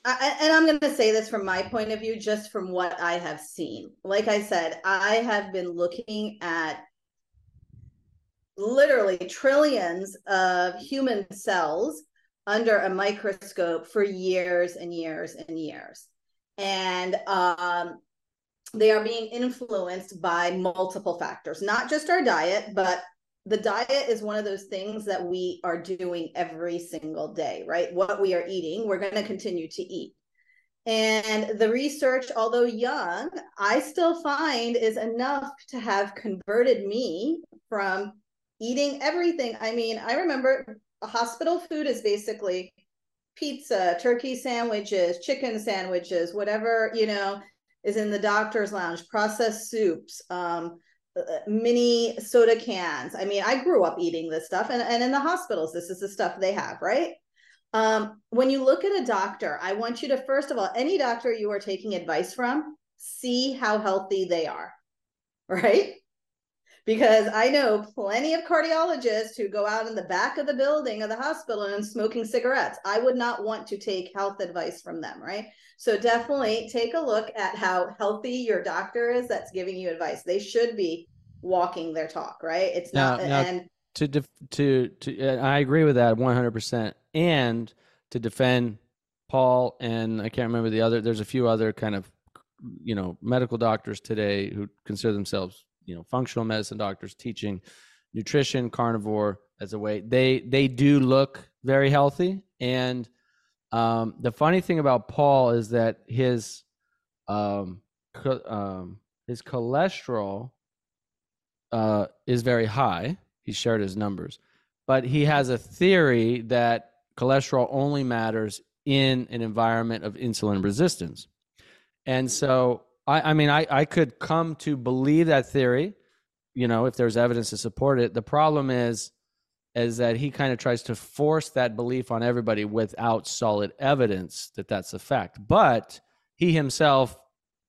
I, and I'm going to say this from my point of view, just from what I have seen. Like I said, I have been looking at literally trillions of human cells under a microscope for years and years and years. And um, they are being influenced by multiple factors, not just our diet, but the diet is one of those things that we are doing every single day, right? What we are eating, we're going to continue to eat. And the research, although young, I still find is enough to have converted me from eating everything. I mean, I remember hospital food is basically pizza, turkey sandwiches, chicken sandwiches, whatever, you know, is in the doctor's lounge, processed soups, um, uh, mini soda cans. I mean, I grew up eating this stuff, and, and in the hospitals, this is the stuff they have, right? Um, when you look at a doctor, I want you to, first of all, any doctor you are taking advice from, see how healthy they are, right? Because I know plenty of cardiologists who go out in the back of the building of the hospital and smoking cigarettes. I would not want to take health advice from them, right? So definitely take a look at how healthy your doctor is that's giving you advice. They should be walking their talk, right? It's not now, and to def, to to I agree with that 100% and to defend Paul and I can't remember the other there's a few other kind of you know medical doctors today who consider themselves you know functional medicine doctors teaching nutrition carnivore as a way they they do look very healthy. And um, the funny thing about paul is that his um, co- um, his cholesterol uh, is very high. He shared his numbers. But he has a theory that cholesterol only matters in an environment of insulin resistance. And so I, I mean, I, I could come to believe that theory, you know, if there's evidence to support it. The problem is, is that he kind of tries to force that belief on everybody without solid evidence that that's a fact. But he himself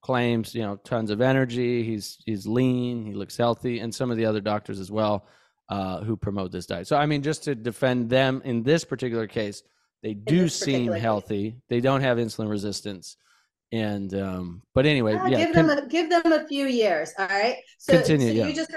claims, you know, tons of energy. He's he's lean. He looks healthy, and some of the other doctors as well uh, who promote this diet. So, I mean, just to defend them in this particular case, they do seem healthy. Case. They don't have insulin resistance and um but anyway uh, yeah give them a, give them a few years all right? So, continue, so yeah. you just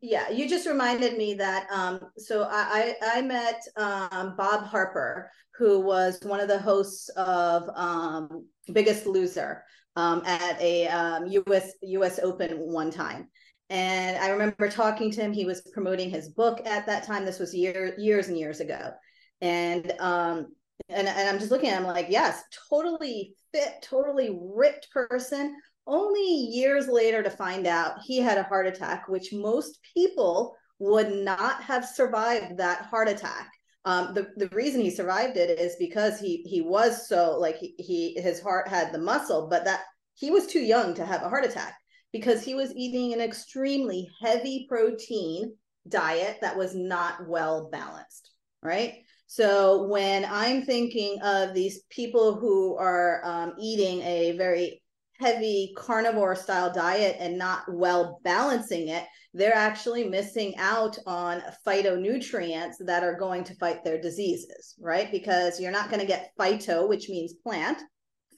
yeah you just reminded me that um so i i, I met um bob harper who was one of the hosts of um biggest loser um at a um us us open one time. And i remember talking to him he was promoting his book at that time this was year, years and years ago. And um and, and i'm just looking at him like yes totally fit totally ripped person only years later to find out he had a heart attack which most people would not have survived that heart attack um, the, the reason he survived it is because he he was so like he, he his heart had the muscle but that he was too young to have a heart attack because he was eating an extremely heavy protein diet that was not well balanced, right? So when I'm thinking of these people who are um, eating a very heavy carnivore style diet and not well balancing it, they're actually missing out on phytonutrients that are going to fight their diseases, right? Because you're not going to get phyto, which means plant,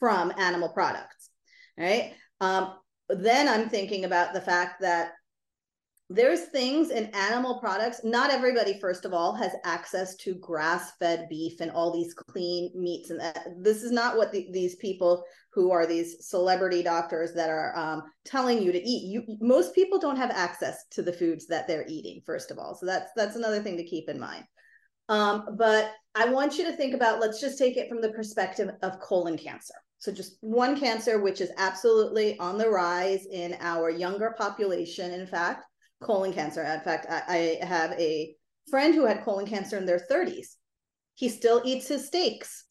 from animal products, right? Um, then I'm thinking about the fact that there's things in animal products. Not everybody, first of all, has access to grass fed beef and all these clean meats. And that, this is not what the, these people who are these celebrity doctors that are um, telling you to eat. You, most people don't have access to the foods that they're eating, first of all. So that's, that's another thing to keep in mind. Um, but I want you to think about, let's just take it from the perspective of colon cancer. So just one cancer, which is absolutely on the rise in our younger population. In fact, colon cancer. In fact, I, I have a friend who had colon cancer in their 30s. He still eats his steaks.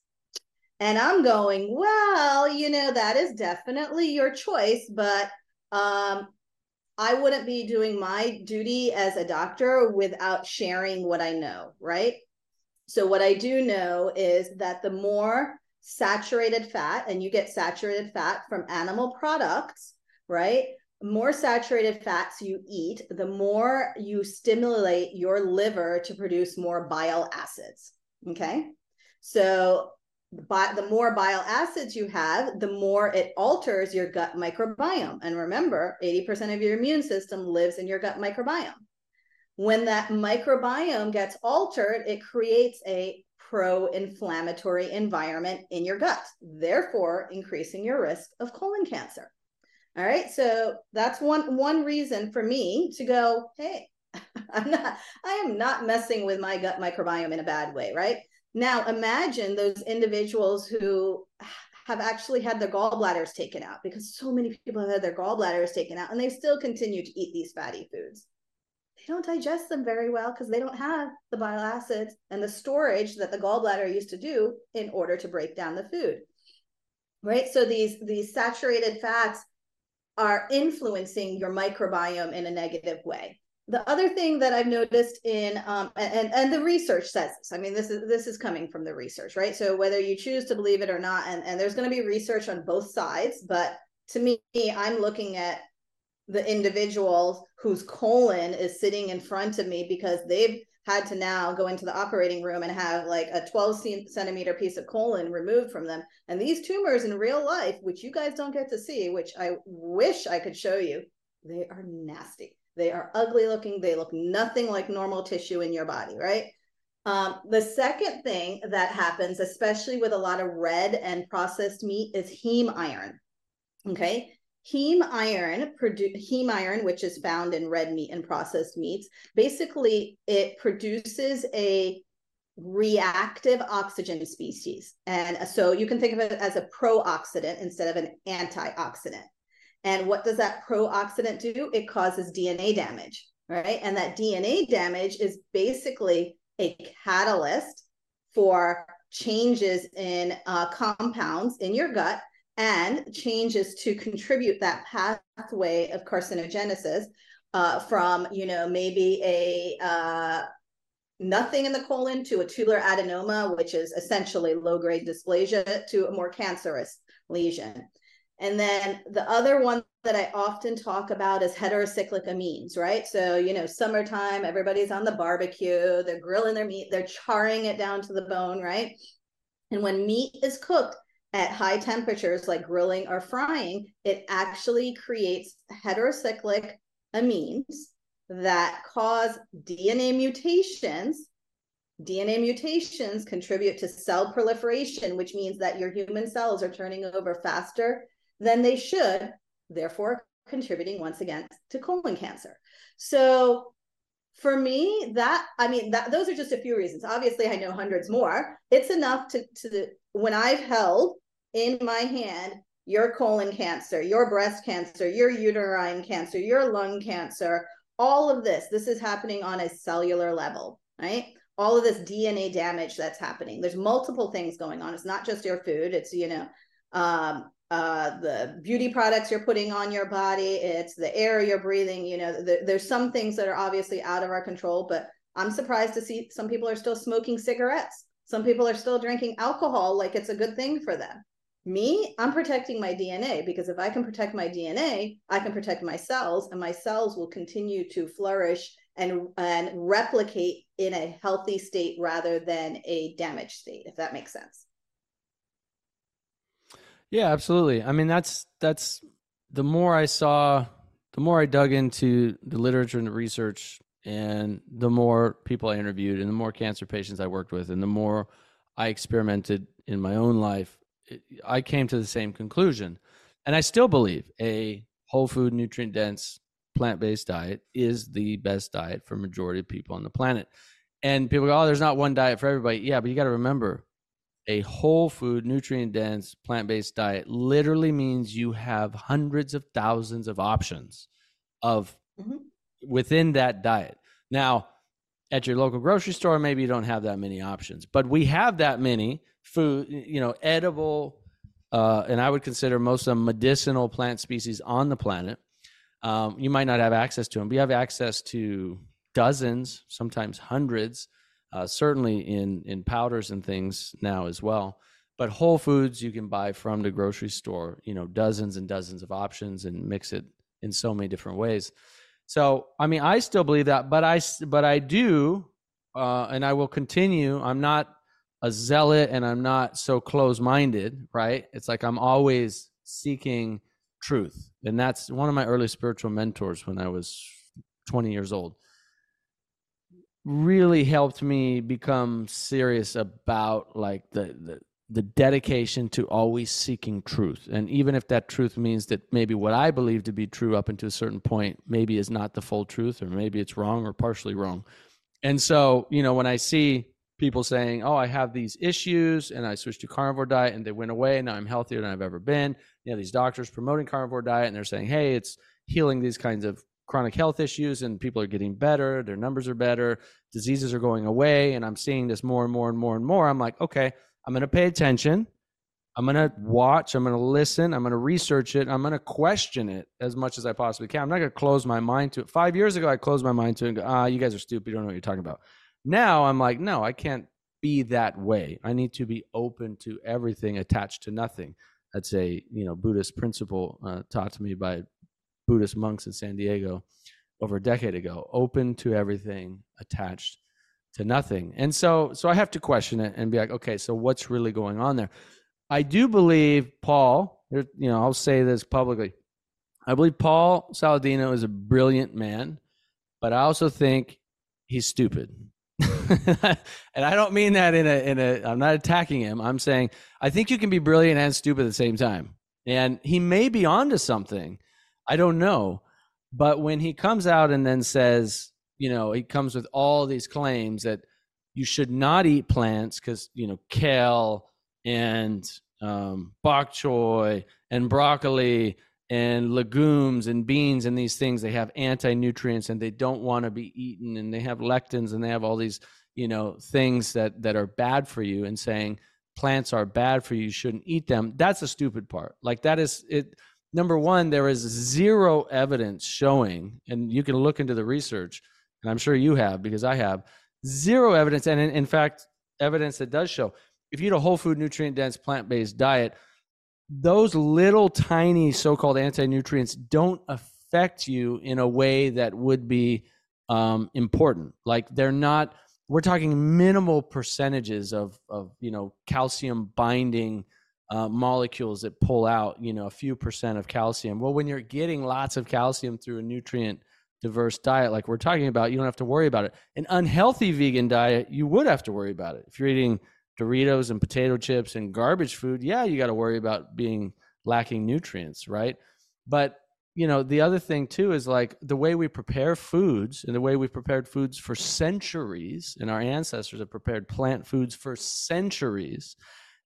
And I'm going, well, you know, that is definitely your choice, but um, I wouldn't be doing my duty as a doctor without sharing what I know, right? So, what I do know is that the more saturated fat, and you get saturated fat from animal products, right? More saturated fats you eat, the more you stimulate your liver to produce more bile acids. Okay. So, the more bile acids you have, the more it alters your gut microbiome. And remember, 80% of your immune system lives in your gut microbiome. When that microbiome gets altered, it creates a pro-inflammatory environment in your gut, therefore increasing your risk of colon cancer. All right, so that's one one reason for me to go, hey, I'm not I am not messing with my gut microbiome in a bad way, right? Now imagine those individuals who have actually had their gallbladders taken out because so many people have had their gallbladders taken out and they still continue to eat these fatty foods they don't digest them very well because they don't have the bile acids and the storage that the gallbladder used to do in order to break down the food right so these these saturated fats are influencing your microbiome in a negative way. The other thing that i've noticed in um, and and the research says this. I mean this is this is coming from the research right? So whether you choose to believe it or not and, and there's going to be research on both sides but to me i'm looking at the individual whose colon is sitting in front of me because they've had to now go into the operating room and have like a 12 centimeter piece of colon removed from them. And these tumors in real life, which you guys don't get to see, which I wish I could show you, they are nasty. They are ugly looking. They look nothing like normal tissue in your body, right? Um, the second thing that happens, especially with a lot of red and processed meat, is heme iron. Okay heme iron produ- heme iron which is found in red meat and processed meats basically it produces a reactive oxygen species. And so you can think of it as a pro-oxidant instead of an antioxidant. And what does that pro-oxidant do? It causes dna damage right? And that dna damage is basically a catalyst for changes in uh, compounds in your gut and changes to contribute that pathway of carcinogenesis uh, from, you know, maybe a uh, nothing in the colon to a tubular adenoma, which is essentially low grade dysplasia, to a more cancerous lesion. And then the other one that I often talk about is heterocyclic amines, right? So, you know, summertime, everybody's on the barbecue, they're grilling their meat, they're charring it down to the bone, right? And when meat is cooked, at high temperatures like grilling or frying, it actually creates heterocyclic amines that cause DNA mutations. DNA mutations contribute to cell proliferation, which means that your human cells are turning over faster than they should, therefore contributing once again to colon cancer. So for me that i mean that those are just a few reasons obviously i know hundreds more it's enough to to when i've held in my hand your colon cancer your breast cancer your uterine cancer your lung cancer all of this this is happening on a cellular level right? All of this dna damage that's happening. There's multiple things going on. It's not just your food. It's you know um, uh, the beauty products you're putting on your body, it's the air you're breathing. You know, the, there's some things that are obviously out of our control, but I'm surprised to see some people are still smoking cigarettes. Some people are still drinking alcohol like it's a good thing for them. Me, I'm protecting my DNA because if I can protect my DNA, I can protect my cells, and my cells will continue to flourish and and replicate in a healthy state rather than a damaged state, if that makes sense. Yeah, absolutely. I mean, that's that's the more I saw, the more I dug into the literature and the research, and the more people I interviewed, and the more cancer patients I worked with, and the more I experimented in my own life, it, I came to the same conclusion. And I still believe a whole food, nutrient dense, plant based diet is the best diet for majority of people on the planet. And people go, "Oh, there's not one diet for everybody." Yeah, but you got to remember a whole food, nutrient dense, plant based diet literally means you have hundreds of thousands of options of mm-hmm. Within that diet. Now, at your local grocery store, maybe you don't have that many options, but we have that many food, you know, edible, uh, and I would consider most of medicinal plant species on the planet. Um, you might not have access to them, but you have access to dozens, sometimes hundreds uh, certainly in in powders and things now as well. But whole foods you can buy from the grocery store, you know, dozens and dozens of options and mix it in so many different ways. So, I mean, I still believe that, but I but I do, uh, and I will continue. I'm not a zealot, and I'm not so close minded. Right? It's like I'm always seeking truth, and that's one of my early spiritual mentors when I was 20 years old really helped me become serious about like the, the the dedication to always seeking truth. And even if that truth means that maybe what i believe to be true up until a certain point maybe is not the full truth or maybe it's wrong or partially wrong. And so you know when i see people saying oh i have these issues and i switched to carnivore diet and they went away and now i'm healthier than i've ever been. You know these doctors promoting carnivore diet and they're saying hey it's healing these kinds of chronic health issues and people are getting better, their numbers are better, diseases are going away, and I'm seeing this more and more and more and more. I'm like, okay, I'm going to pay attention. I'm going to watch, I'm going to listen, I'm going to research it, I'm going to question it as much as I possibly can. I'm not going to close my mind to it. 5 years ago I closed my mind to it and go, "Ah, you guys are stupid, you don't know what you're talking about." Now I'm like, no, I can't be that way. I need to be open to everything attached to nothing. That's a, you know, Buddhist principle uh, taught to me by Buddhist monks in San Diego over a decade ago, open to everything, attached to nothing. And so so I have to question it and be like, okay, so what's really going on there? I do believe Paul, you know, I'll say this publicly. I believe Paul Saladino is a brilliant man, but I also think he's stupid. and I don't mean that in a in a I'm not attacking him. I'm saying I think you can be brilliant and stupid at the same time. And he may be onto something I don't know. But when he comes out and then says, you know, he comes with all these claims that you should not eat plants because, you know, kale and um, bok choy and broccoli and legumes and beans and these things, they have anti nutrients and they don't want to be eaten and they have lectins and they have all these, you know, things that, that are bad for you and saying plants are bad for you, you shouldn't eat them. That's the stupid part. Like that is it number one, there is zero evidence showing, and you can look into the research, and I'm sure you have because I have zero evidence, and in, in fact, evidence that does show if you eat a whole food, nutrient dense, plant based diet, those little tiny so called anti nutrients don't affect you in a way that would be um, important. Like they're not. We're talking minimal percentages of of you know calcium binding uh, molecules that pull out, you know, a few percent of calcium. Well, when you're getting lots of calcium through a nutrient diverse diet like we're talking about, you don't have to worry about it. An unhealthy vegan diet, you would have to worry about it. If you're eating Doritos and potato chips and garbage food, yeah, you got to worry about being lacking nutrients, right? But you know, the other thing too is like the way we prepare foods and the way we've prepared foods for centuries, and our ancestors have prepared plant foods for centuries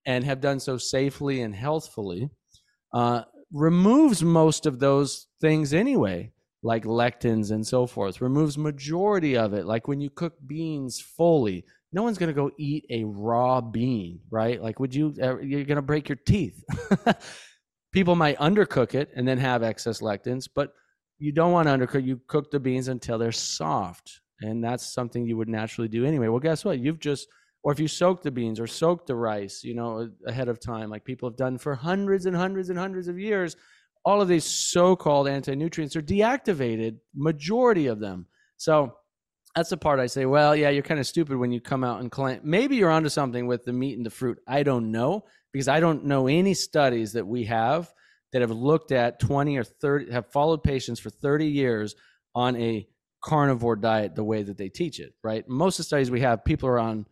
and have done so safely and healthfully, uh, removes most of those things anyway, like lectins and so forth, removes majority of it. Like when you cook beans fully, no one's going to go eat a raw bean, right? Like, would you, you're going to break your teeth. people might undercook it and then have excess lectins, but you don't want to undercook. You cook the beans until they're soft, and that's something you would naturally do anyway. Well, guess what? You've just or if you soak the beans or soak the rice, you know, ahead of time, like people have done for hundreds and hundreds and hundreds of years, all of these so-called anti-nutrients are deactivated, majority of them. So that's the part I say, well, yeah, you're kind of stupid when you come out and claim maybe you're onto something with the meat and the fruit. I don't know because I don't know any studies that we have that have looked at 20 or 30 have followed patients for 30 years on a carnivore diet the way that they teach it, right? Most of the studies we have people are on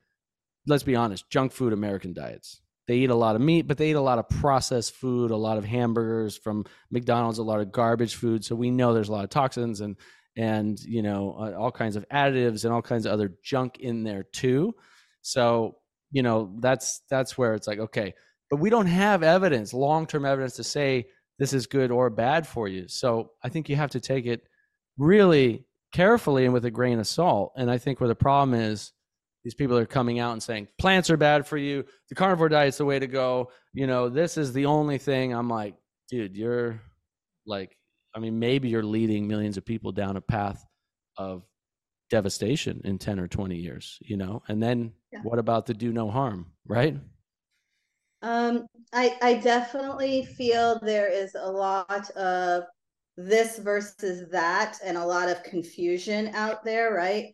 let's be honest, junk food American diets. They eat a lot of meat, but they eat a lot of processed food, a lot of hamburgers from McDonald's, a lot of garbage food. So we know there's a lot of toxins and and you know uh, all kinds of additives and all kinds of other junk in there too. So you know that's that's where it's like okay, but we don't have evidence, long term evidence to say this is good or bad for you. So I think you have to take it really carefully and with a grain of salt. And I think where the problem is, these people are coming out and saying plants are bad for you. The carnivore diet's the way to go. You know, this is the only thing. I'm like, dude, you're like, I mean, maybe you're leading millions of people down a path of devastation in 10 or 20 years, you know? And then yeah. what about the do no harm, right? Um, I, I definitely feel there is a lot of this versus that and a lot of confusion out there, right?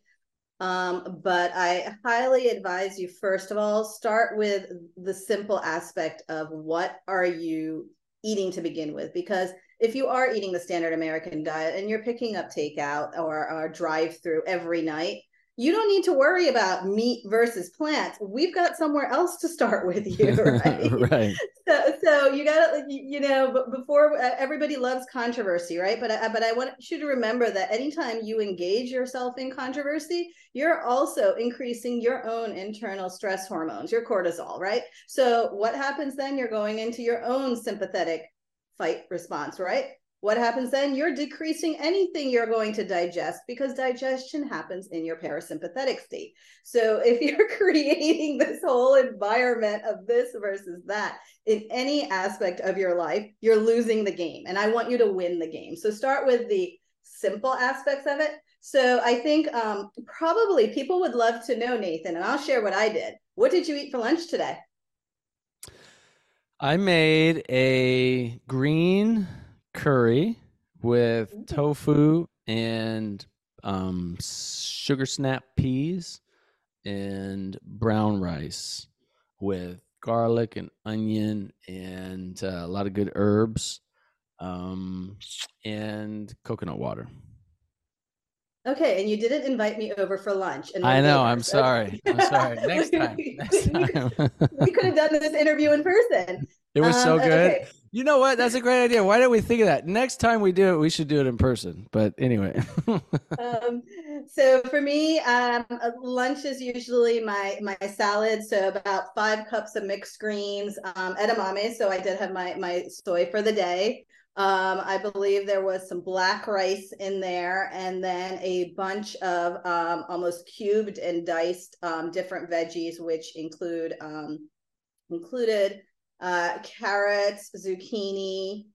Um, but I highly advise you, first of all, start with the simple aspect of what are you eating to begin with? Because if you are eating the standard American diet and you're picking up takeout or, or drive through every night, you don't need to worry about meat versus plants. We've got somewhere else to start with you, right? right. So, so you got to, you know, before uh, everybody loves controversy, right? But I, but I want you to remember that anytime you engage yourself in controversy, you're also increasing your own internal stress hormones, your cortisol, right? So what happens then? You're going into your own sympathetic fight response, right? What happens then? You're decreasing anything you're going to digest because digestion happens in your parasympathetic state. So if you're creating this whole environment of this versus that in any aspect of your life, you're losing the game. And I want you to win the game. So start with the simple aspects of it. So I think um, probably people would love to know, Nathan, and I'll share what I did. What did you eat for lunch today? I made a green curry with tofu and um, sugar snap peas and brown rice with garlic and onion and uh, a lot of good herbs um, and coconut water. Okay, and you didn't invite me over for lunch. And I know. I'm sorry. I'm sorry. Next time. Next time. we could have done this interview in person. It was um, so good. Okay. You know what? That's a great idea. Why don't we think of that? Next time we do it, we should do it in person. But anyway. um, so for me, um, uh, lunch is usually my my salad. So about five cups of mixed greens, um, edamame. So I did have my my soy for the day. Um, I believe there was some black rice in there, and then a bunch of um, almost cubed and diced um, different veggies, which include um, included uh, carrots, zucchini,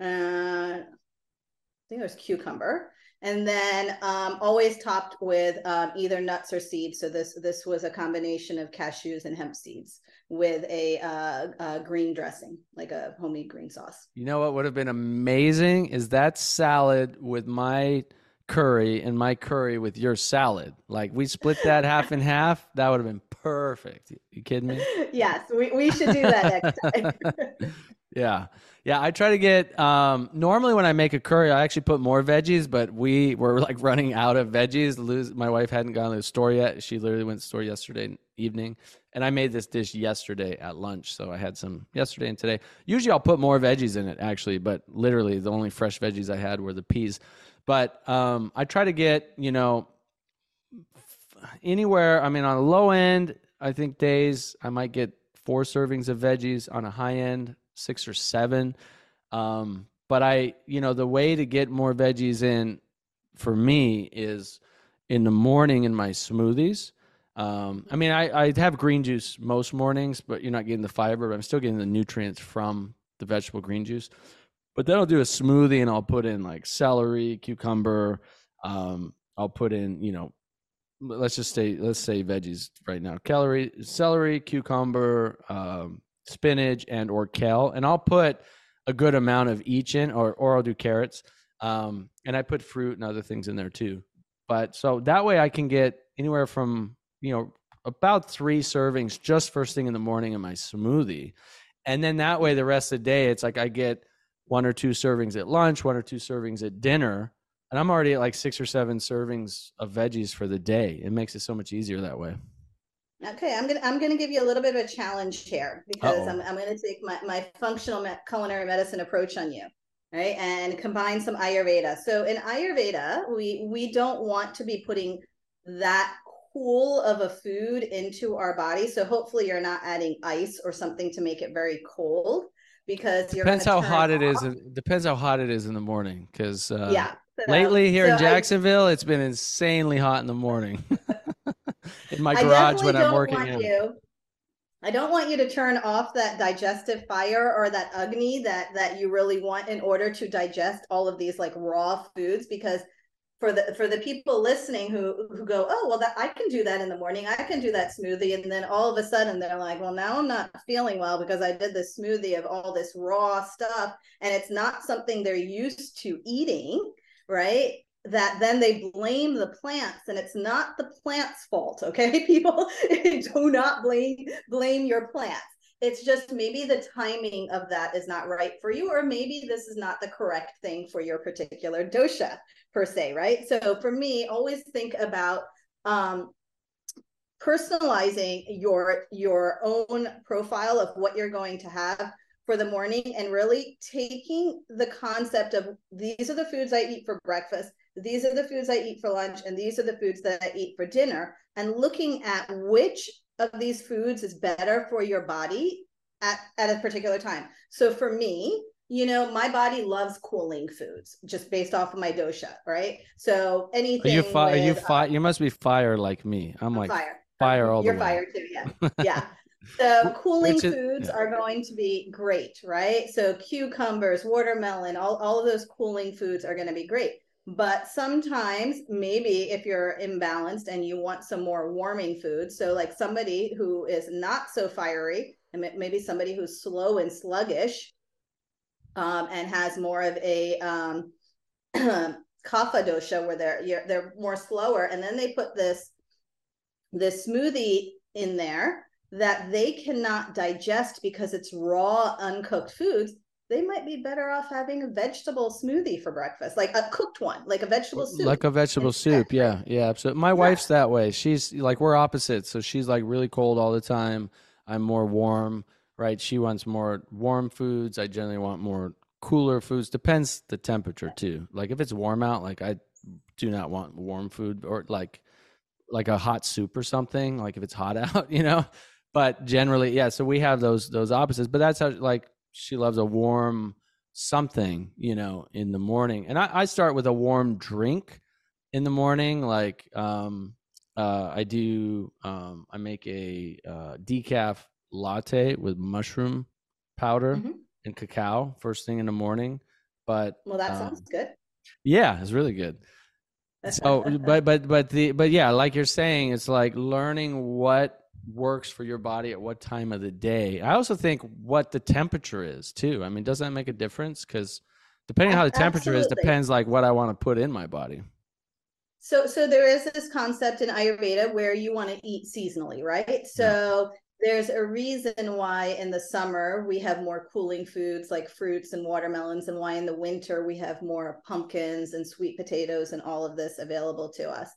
uh, I think it was cucumber, and then um, always topped with um, either nuts or seeds. So this this was a combination of cashews and hemp seeds with a, uh, a green dressing, like a homemade green sauce. You know what would have been amazing is that salad with my curry and my curry with your salad. Like we split that half and half. That would have been perfect. You kidding me? Yes, we, we should do that next time. Yeah. Yeah, I try to get um normally when I make a curry, I actually put more veggies, but we were like running out of veggies. Lose my wife hadn't gone to the store yet. She literally went to the store yesterday evening. And I made this dish yesterday at lunch, so I had some yesterday and today. Usually I'll put more veggies in it actually, but literally the only fresh veggies I had were the peas. But um I try to get, you know, anywhere, I mean on a low end, I think days I might get four servings of veggies on a high end six or seven. Um, but I, you know, the way to get more veggies in for me is in the morning in my smoothies. Um, I mean, I, I have green juice most mornings, but you're not getting the fiber, but I'm still getting the nutrients from the vegetable green juice. But then I'll do a smoothie and I'll put in like celery, cucumber. Um, I'll put in, you know, let's just say, let's say veggies right now. Celery, celery, cucumber, um, spinach and or kale and i'll put a good amount of each in or or i'll do carrots um, and i put fruit and other things in there too but so that way i can get anywhere from you know about three servings just first thing in the morning in my smoothie and then that way the rest of the day it's like i get one or two servings at lunch one or two servings at dinner and i'm already at like six or seven servings of veggies for the day it makes it so much easier that way Okay, I'm gonna I'm gonna give you a little bit of a challenge here because I'm I'm gonna take my my functional me- culinary medicine approach on you, right? And combine some Ayurveda. So in Ayurveda, we we don't want to be putting that cool of a food into our body. So hopefully you're not adding ice or something to make it very cold because you're depends how hot it is. It depends how hot it is in the morning. Because uh, yeah, so, lately here so in Jacksonville, I, it's been insanely hot in the morning. in my garage when I'm working. Want you, I don't want you to turn off that digestive fire or that agni that that you really want in order to digest all of these like raw foods because for the for the people listening who who go oh well that I can do that in the morning. I can do that smoothie. And then all of a sudden they're like well now I'm not feeling well because I did this smoothie of all this raw stuff and it's not something they're used to eating right? That then they blame the plants and it's not the plants fault okay people? Do not blame blame your plants it's just maybe the timing of that is not right for you or maybe this is not the correct thing for your particular dosha per se right? So for me always think about um personalizing your your own profile of what you're going to have for the morning and really taking the concept of these are the foods I eat for breakfast these are the foods I eat for lunch, and these are the foods that I eat for dinner, and looking at which of these foods is better for your body at, at a particular time. So for me, you know, my body loves cooling foods just based off of my dosha, right? So anything. Are you fire? Are you fire? You must be fire like me. I'm, I'm like fire. Fire all You're the way. fire too, yeah. Yeah. So cooling foods yeah. are going to be great, right? So cucumbers, watermelon, all, all of those cooling foods are going to be great. But sometimes, maybe if you're imbalanced and you want some more warming food, so like somebody who is not so fiery, and maybe somebody who's slow and sluggish, um, and has more of a um, kapha dosha where they're they're more slower, and then they put this this smoothie in there that they cannot digest because it's raw uncooked foods they might be better off having a vegetable smoothie for breakfast, like a cooked one, like a vegetable soup. Like a vegetable soup. Yeah. Yeah. Absolutely. My yeah. wife's that way. She's like, we're opposites. So she's like really cold all the time. I'm more warm, right? She wants more warm foods. I generally want more cooler foods. Depends the temperature too. Like if it's warm out, like I do not want warm food or like, like a hot soup or something. Like if it's hot out, you know, but generally, yeah. So we have those, those opposites, but that's how like, she loves a warm something, you know, in the morning. And I, I start with a warm drink in the morning. Like um, uh, I do, um, I make a uh, decaf latte with mushroom powder mm-hmm. and cacao first thing in the morning. But well, that um, sounds good. Yeah, it's really good. So, but but but the but yeah, like you're saying, it's like learning what works for your body at what time of the day. I also think what the temperature is too. I mean, does that make a difference? Because depending on how the temperature Absolutely. is, depends like what I want to put in my body. So, so there is this concept in Ayurveda where you want to eat seasonally, right? So, there's a reason why in the summer we have more cooling foods like fruits and watermelons, and why in the winter we have more pumpkins and sweet potatoes and all of this available to us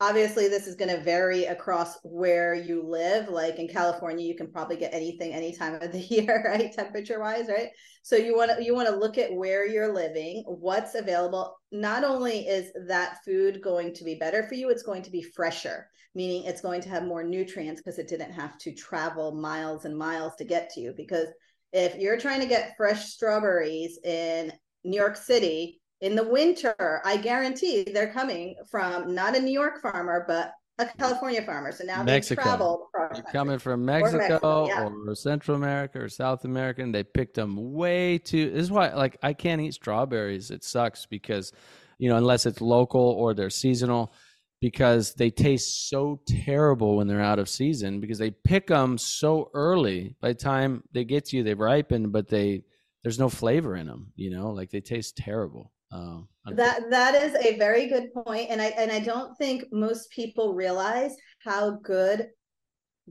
obviously this is going to vary across where you live. Like in california you can probably get anything any time of the year right temperature wise right? So you want to you want to look at where you're living what's available. Not only is that food going to be better for you it's going to be fresher meaning it's going to have more nutrients because it didn't have to travel miles and miles to get to you. Because if you're trying to get fresh strawberries in new york city in the winter, I guarantee they're coming from not a New York farmer, but a California farmer. So now Mexico. they traveled across. coming from Mexico, or, Mexico, yeah. or Central America or South America, and they picked them way too. This is why, like, I can't eat strawberries. It sucks because, you know, unless it's local or they're seasonal, because they taste so terrible when they're out of season because they pick them so early. By the time they get to you, they've ripened, but they there's no flavor in them. You know, like they taste terrible. Um, that that is a very good point, and I and I don't think most people realize how good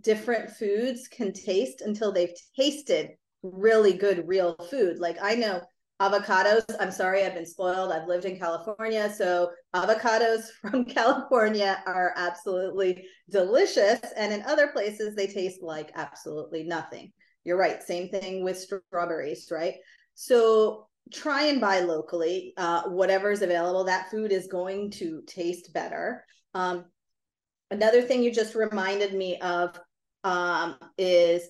different foods can taste until they've tasted really good real food. Like I know avocados. I'm sorry, I've been spoiled. I've lived in California, so avocados from California are absolutely delicious, and in other places they taste like absolutely nothing. You're right. Same thing with strawberries, right? So try and buy locally uh, whatever is available. That food is going to taste better. Um, another thing you just reminded me of um, is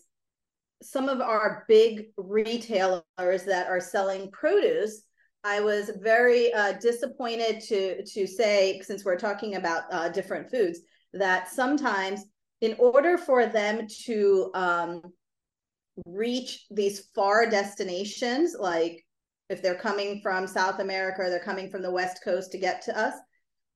some of our big retailers that are selling produce. I was very uh, disappointed to to say since we're talking about uh, different foods that sometimes in order for them to um, reach these far destinations like if they're coming from South America or they're coming from the West Coast to get to us,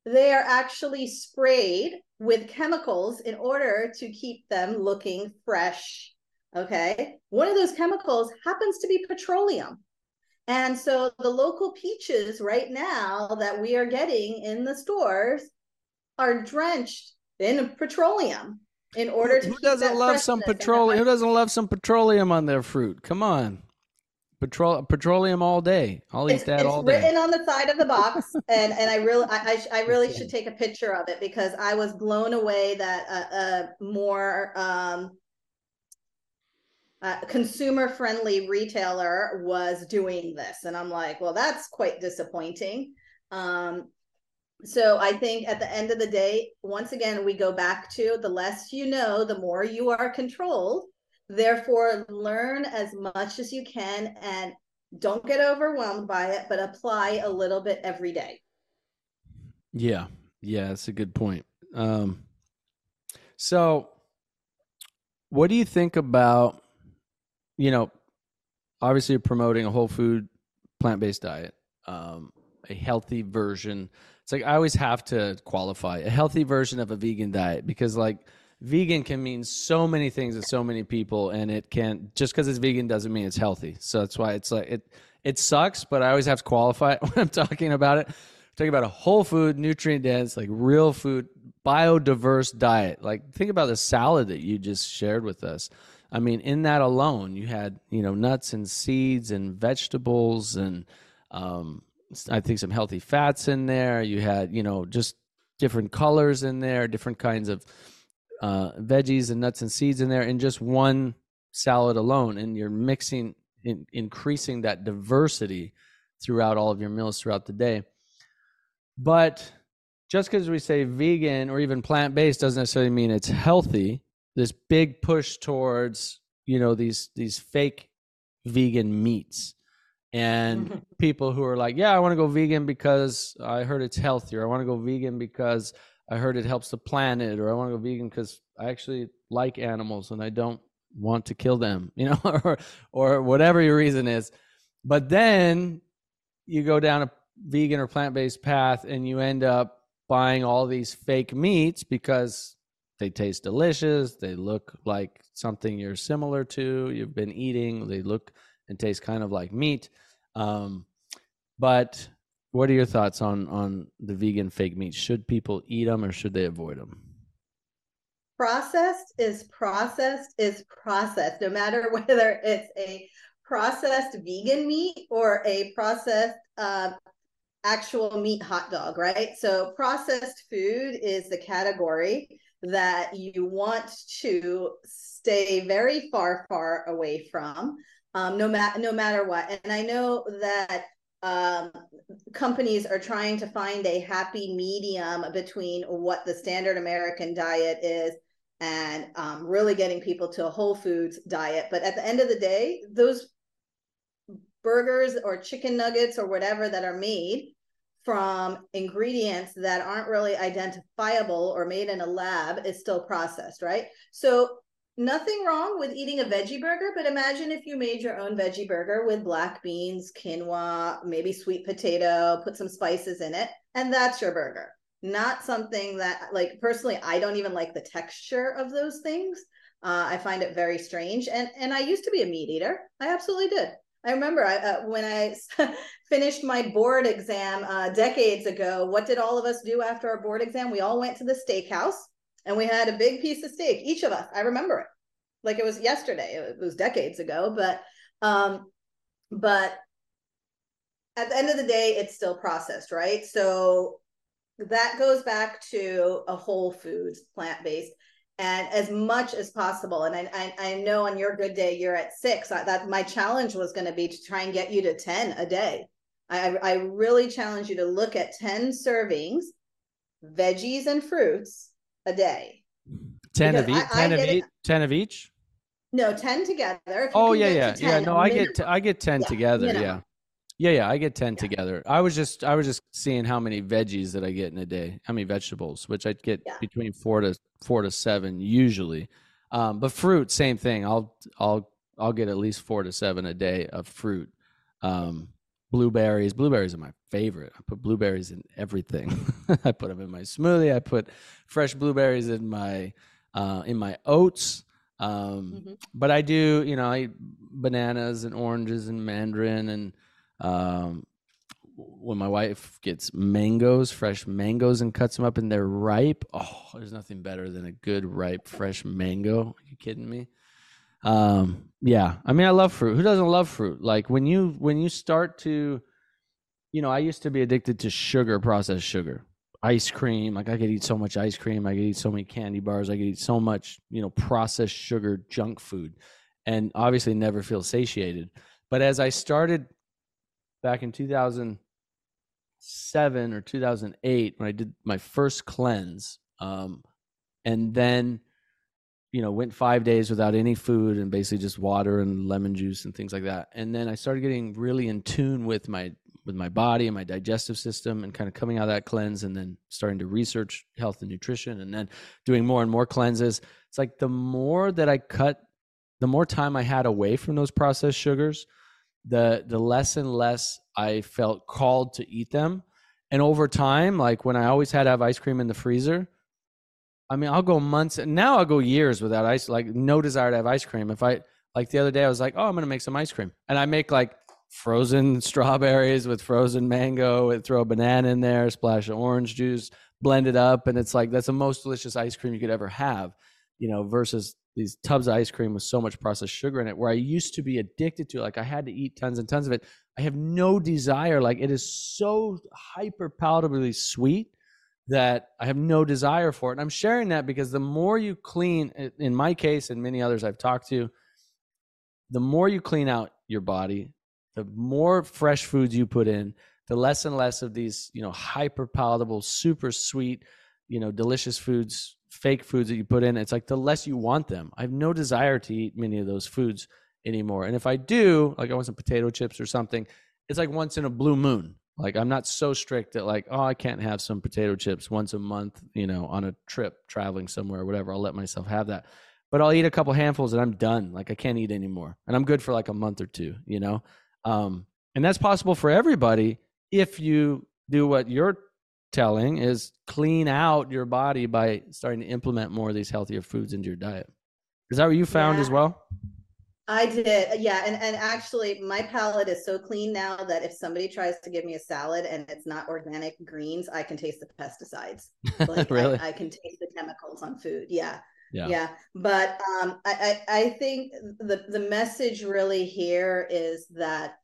they are actually sprayed with chemicals in order to keep them looking fresh. Okay. One of those chemicals happens to be petroleum. And so the local peaches right now that we are getting in the stores are drenched in petroleum in order to who doesn't love some petroleum who doesn't love some petroleum on their fruit come on Petrol, petroleum all day. I'll eat it's, that all day. It's written on the side of the box, and and I really I, I, really should take a picture of it because I was blown away that a, a more um, consumer friendly retailer was doing this, and I'm like, well, that's quite disappointing. Um, so I think at the end of the day, once again, we go back to the less you know, the more you are controlled Therefore, learn as much as you can and don't get overwhelmed by it, but apply a little bit every day. Yeah. Yeah, that's a good point. Um, so, what do you think about, you know, obviously promoting a whole food, plant based diet, um, a healthy version. It's like I always have to qualify a healthy version of a vegan diet because, like, vegan can mean so many things to so many people and it can just because it's vegan doesn't mean it's healthy. So that's why it's like it it sucks but i always have to qualify it when i'm talking about it. I'm talking about a whole food nutrient dense like real food biodiverse diet. Like think about the salad that you just shared with us. I mean in that alone you had you know nuts and seeds and vegetables and um, i think some healthy fats in there. You had you know just different colors in there different kinds of uh, veggies and nuts and seeds in there in just one salad alone, and you're mixing, in, increasing that diversity throughout all of your meals throughout the day. But just because we say vegan or even plant based doesn't necessarily mean it's healthy. This big push towards you know these these fake vegan meats and people who are like, yeah, I want to go vegan because I heard it's healthier. I want to go vegan because I heard it helps the planet, or I want to go vegan because I actually like animals and I don't want to kill them, you know, or or whatever your reason is. But then you go down a vegan or plant based path and you end up buying all these fake meats because they taste delicious, they look like something you're similar to, you've been eating, they look and taste kind of like meat. Um, but what are your thoughts on on the vegan fake meats? Should people eat them or should they avoid them? processed is processed is processed, no matter whether it's a processed vegan meat or a processed uh, actual meat hot dog, right? So processed food is the category that you want to stay very far, far away from, um, no matter no matter what. And I know that um, companies are trying to find a happy medium between what the standard American diet is and um, really getting people to a whole foods diet. But at the end of the day, those burgers or chicken nuggets or whatever that are made from ingredients that aren't really identifiable or made in a lab is still processed, right? So nothing wrong with eating a veggie burger, but imagine if you made your own veggie burger with black beans, quinoa, maybe sweet potato, put some spices in it, and that's your burger. Not something that, like, personally, I don't even like the texture of those things. Uh, I find it very strange. And and I used to be a meat eater. I absolutely did. I remember I, uh, when I finished my board exam uh, decades ago. What did all of us do after our board exam? We all went to the steakhouse and we had a big piece of steak, each of us. I remember it like it was yesterday. It was decades ago, but um, but at the end of the day, it's still processed, right? So that goes back to a whole foods, plant based, and as much as possible. And I, I, I know on your good day you're at six. I, that my challenge was going to be to try and get you to ten a day. I, I really challenge you to look at ten servings, veggies and fruits a day. 10 of each 10 of each 10 of each? No 10 together. Oh yeah yeah. 10, yeah no i get t- i get 10 yeah, together yeah. Yeah yeah i get 10 yeah. together. I was just i was just seeing how many veggies that i get in a day how many vegetables which i get yeah. between four to four to seven usually. Um, but fruit same thing. I'll i'll i'll get at least four to seven a day of fruit. Um, blueberries. Blueberries are my favorite. I put blueberries in everything. I put them in my smoothie. I put fresh blueberries in my uh, in my oats. Um, mm-hmm. But I do, you know, I eat bananas and oranges and mandarin and um, when my wife gets mangoes, fresh mangoes, and cuts them up and they're ripe. Oh, there's nothing better than a good ripe fresh mango. Are you kidding me? Um, yeah, I mean, I love fruit. Who doesn't love fruit? Like when you when you start to, you know, I used to be addicted to sugar, processed sugar, ice cream. Like I could eat so much ice cream. I could eat so many candy bars. I could eat so much, you know, processed sugar junk food, and obviously never feel satiated. But as I started back in 2007 or 2008 when I did my first cleanse, um, and then you know, went five days without any food and basically just water and lemon juice and things like that. And then I started getting really in tune with my with my body and my digestive system and kind of coming out of that cleanse and then starting to research health and nutrition and then doing more and more cleanses. It's like the more that I cut, the more time I had away from those processed sugars, the the less and less I felt called to eat them. And over time, like when I always had to have ice cream in the freezer, I mean, I'll go months and now I'll go years without ice, like no desire to have ice cream. If I like the other day, I was like, oh, I'm gonna make some ice cream, and I make like frozen strawberries with frozen mango, and throw a banana in there, splash of orange juice, blend it up, and it's like that's the most delicious ice cream you could ever have, you know, versus these tubs of ice cream with so much processed sugar in it. Where I used to be addicted to, like I had to eat tons and tons of it. I have no desire. Like it is so hyper palatably sweet that I have no desire for it. And I'm sharing that because the more you clean, in my case and many others I've talked to, the more you clean out your body, the more fresh foods you put in, the less and less of these, you know, hyper palatable, super sweet, you know, delicious foods, fake foods that you put in. It's like the less you want them. I have no desire to eat many of those foods anymore. And if I do, like I want some potato chips or something, it's like once in a blue moon. Like I'm not so strict that like, oh, I can't have some potato chips once a month, you know, on a trip traveling somewhere or whatever. I'll let myself have that. But I'll eat a couple handfuls and I'm done. Like I can't eat anymore. And I'm good for like a month or two, you know? Um, and that's possible for everybody if you do what you're telling is clean out your body by starting to implement more of these healthier foods into your diet. Is that what you found yeah. as well? I did, yeah, and and actually, my palate is so clean now that if somebody tries to give me a salad and it's not organic greens, I can taste the pesticides. Like really, I, I, can taste the chemicals on food. Yeah, Yeah. Yeah. But um, I, I, I think the, the message really here is that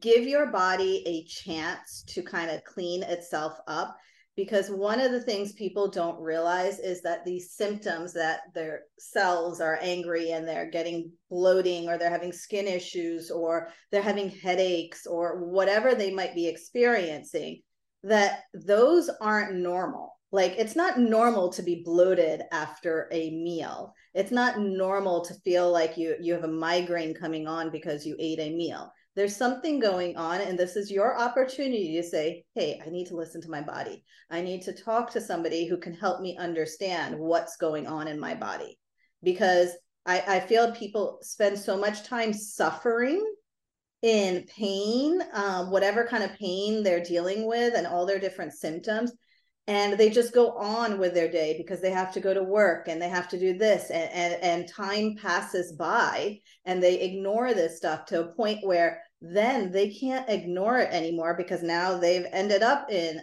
give your body a chance to kind of clean itself up because one of the things people don't realize is that these symptoms that their cells are angry and they're getting bloating or they're having skin issues or they're having headaches or whatever they might be experiencing that those aren't normal. Like it's not normal to be bloated after a meal. It's not normal to feel like you you have a migraine coming on because you ate a meal there's something going on and this is your opportunity to say hey i need to listen to my body. I need to talk to somebody who can help me understand what's going on in my body. Because i, I feel people spend so much time suffering in pain um, whatever kind of pain they're dealing with and all their different symptoms and they just go on with their day because they have to go to work and they have to do this and, and, and time passes by and they ignore this stuff to a point where then they can't ignore it anymore because now they've ended up in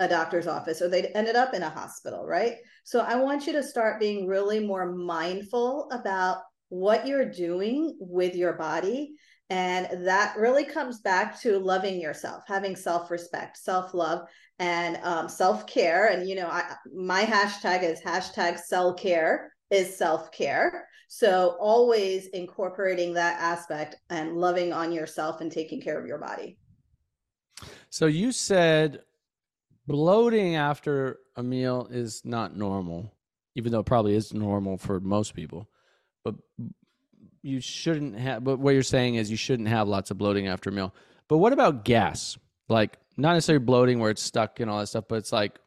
a doctor's office or they ended up in a hospital, right? So I want you to start being really more mindful about what you're doing with your body. And that really comes back to loving yourself, having self respect, self love, and um, self care. And, you know, I, my hashtag is hashtag self care is self care. So always incorporating that aspect and loving on yourself and taking care of your body. So you said bloating after a meal is not normal, even though it probably is normal for most people. But you shouldn't have but what you're saying is you shouldn't have lots of bloating after a meal. But what about gas? Like not necessarily bloating where it's stuck and all that stuff, but it's like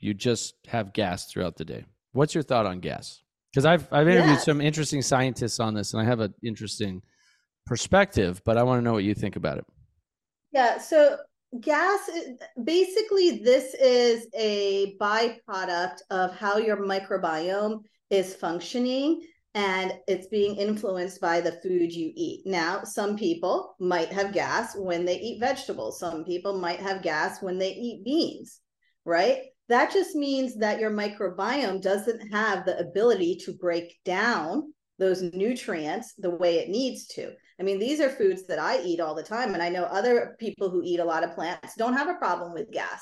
you just have gas throughout the day. What's your thought on gas? Because I've I've interviewed some interesting scientists on this, and I have an interesting perspective. But I want to know what you think about it. Yeah. So gas, basically, this is a byproduct of how your microbiome is functioning and it's being influenced by the food you eat. Now, some people might have gas when they eat vegetables. Some people might have gas when they eat beans, right? That just means that your microbiome doesn't have the ability to break down those nutrients the way it needs to. I mean, these are foods that I eat all the time. And I know other people who eat a lot of plants don't have a problem with gas,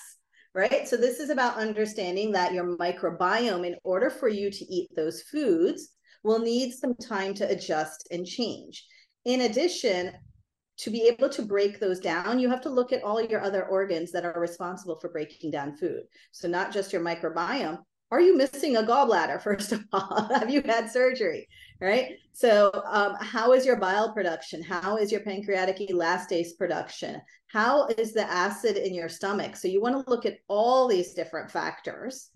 right? So, this is about understanding that your microbiome, in order for you to eat those foods, will need some time to adjust and change. In addition, to be able to break those down, you have to look at all your other organs that are responsible for breaking down food. So, not just your microbiome. Are you missing a gallbladder, first of all? have you had surgery? Right. So, um, how is your bile production? How is your pancreatic elastase production? How is the acid in your stomach? So, you want to look at all these different factors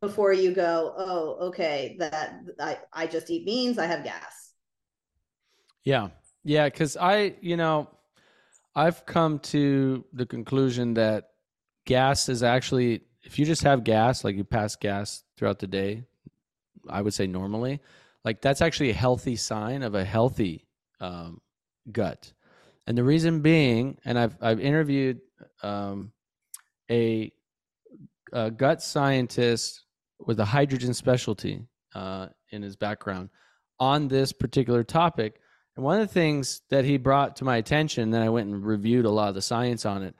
before you go, oh, okay, that I, I just eat beans, I have gas. Yeah. Yeah, because I, you know, I've come to the conclusion that gas is actually, if you just have gas, like you pass gas throughout the day, I would say normally, like that's actually a healthy sign of a healthy um, gut. And the reason being, and I've I've interviewed um, a, a, gut scientist with a hydrogen specialty uh, in his background on this particular topic and one of the things that he brought to my attention, then I went and reviewed a lot of the science on it,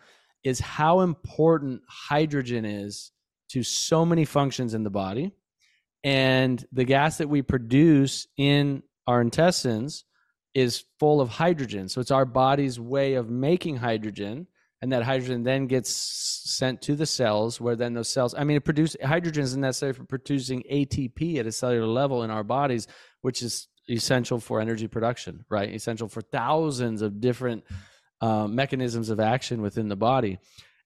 is how important hydrogen is to so many functions in the body. And the gas that we produce in our intestines is full of hydrogen. So it's our body's way of making hydrogen. And that hydrogen then gets sent to the cells, where then those cells, I mean, it produces hydrogen isn't necessary for producing ATP at a cellular level in our bodies, which is essential for energy production, right? Essential for thousands of different uh, mechanisms of action within the body.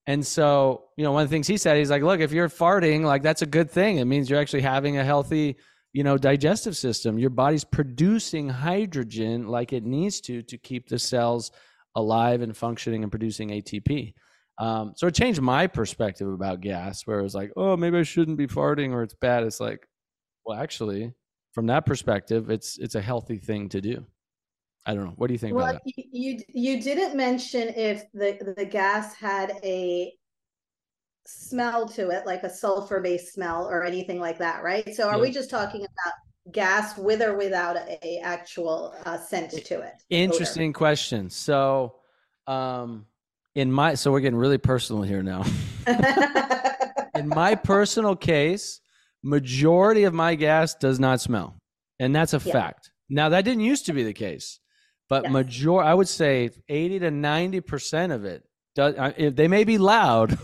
And so, you know, one of the things he said, he's like, look, if you're farting, like that's a good thing. It means you're actually having a healthy, you know, digestive system. Your body's producing hydrogen like it needs to to keep the cells alive and functioning and producing ATP. Um, so it changed my perspective about gas, where it was like, oh, maybe I shouldn't be farting or it's bad. It's like, well, actually, from that perspective, it's it's a healthy thing to do. I don't know. What do you think well, about that? You you didn't mention if the the gas had a smell to it, like a sulfur based smell or anything like that, right? So are yeah. we just talking about gas with or without a, actual uh, scent to it? Interesting odor? question. So, um, in my so we're getting really personal here now. in my personal case, majority of my gas does not smell, and that's a yeah. fact. Now that didn't used to be the case, but yes. major I would say eighty to ninety percent of it does. Uh, they may be loud.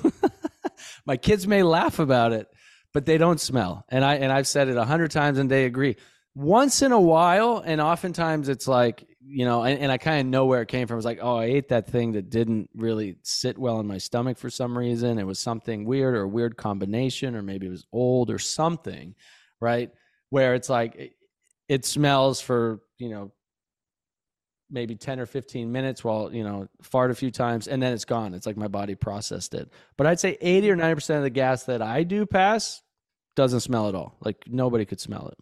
my kids may laugh about it, but they don't smell. And I and I've said it a hundred times, and they agree. Once in a while, and oftentimes it's like you know, and, and I kind of know where it came from. It's like, oh, I ate that thing that didn't really sit well in my stomach for some reason. It was something weird or a weird combination, or maybe it was old or something, right? Where it's like it, it smells for you know maybe 10 or 15 minutes while you know fart a few times and then it's gone it's like my body processed it but i'd say 80 or 90% of the gas that i do pass doesn't smell at all like nobody could smell it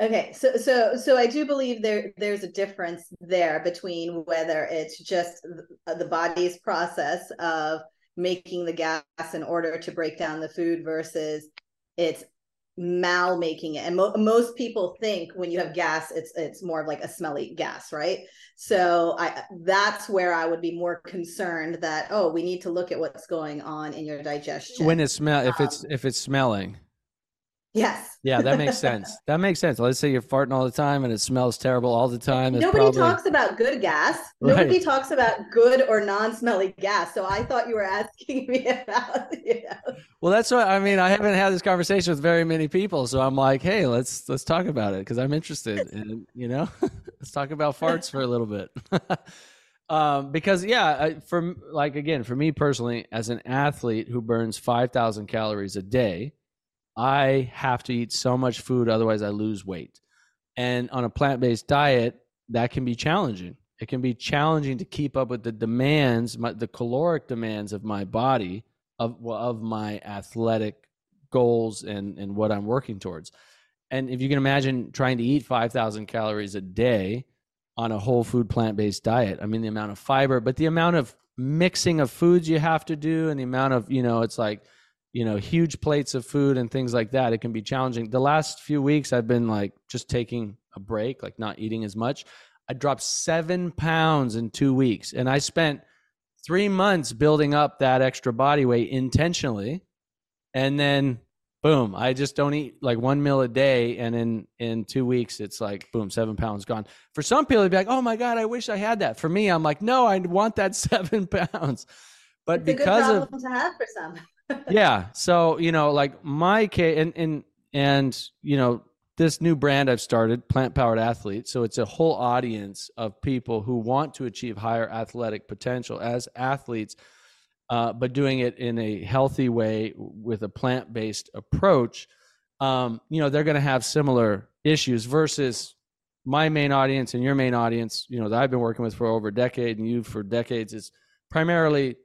Okay, so so so I do believe there there's a difference there between whether it's just the body's process of making the gas in order to break down the food versus it's mal making it. And mo- most people think when you have gas, it's it's more of like a smelly gas, right? So I that's where I would be more concerned that oh, we need to look at what's going on in your digestion when it smell if it's um, if it's smelling. Yes. yeah, that makes sense. That makes sense. Let's say you're farting all the time and it smells terrible all the time. It's Nobody probably... talks about good gas. Right. Nobody talks about good or non-smelly gas. So I thought you were asking me about. You know. Well, that's what I mean. I haven't had this conversation with very many people, so I'm like, hey, let's let's talk about it because I'm interested. And you know, let's talk about farts for a little bit. um, because yeah, for like again, for me personally, as an athlete who burns five thousand calories a day I have to eat so much food, otherwise, I lose weight. And on a plant based diet, that can be challenging. It can be challenging to keep up with the demands, my, the caloric demands of my body, of, of my athletic goals and, and what I'm working towards. And if you can imagine trying to eat 5,000 calories a day on a whole food plant based diet, I mean, the amount of fiber, but the amount of mixing of foods you have to do and the amount of, you know, it's like, you know huge plates of food and things like that it can be challenging. The last few weeks i've been like just taking a break like not eating as much. I dropped seven pounds in two weeks and i spent three months building up that extra body weight intentionally and then boom i just don't eat like one meal a day and in in two weeks it's like boom seven pounds gone. For some people it'd be like oh my god i wish i had that. For me i'm like no i want that seven pounds. But it's because of to have for some yeah. So, you know, like my case and, and, and, you know, this new brand I've started, Plant Powered Athlete. So it's a whole audience of people who want to achieve higher athletic potential as athletes, uh, but doing it in a healthy way with a plant based approach. Um, you know, they're going to have similar issues versus my main audience and your main audience, you know, that I've been working with for over a decade and you for decades is primarily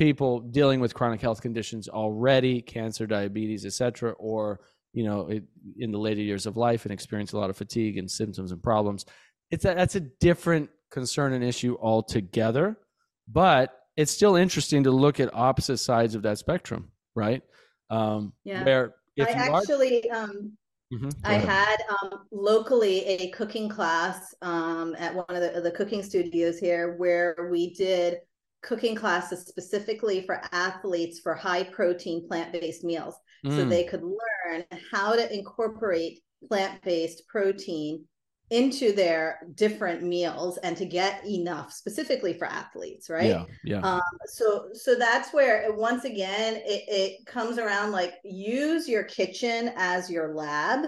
people dealing with chronic health conditions already, cancer, diabetes, etc., or you know, it, in the later years of life and experience a lot of fatigue and symptoms and problems. It's a, that's a different concern and issue altogether, but it's still interesting to look at opposite sides of that spectrum, right? Um, yeah. Where I actually, are... um, mm-hmm. I had um, locally a cooking class um, at one of the, the cooking studios here where we did cooking classes specifically for athletes for high protein plant-based meals. Mm. so they could learn how to incorporate plant-based protein into their different meals and to get enough specifically for athletes right? Yeah yeah. Um, so so that's where once again it, it comes around like use your kitchen as your lab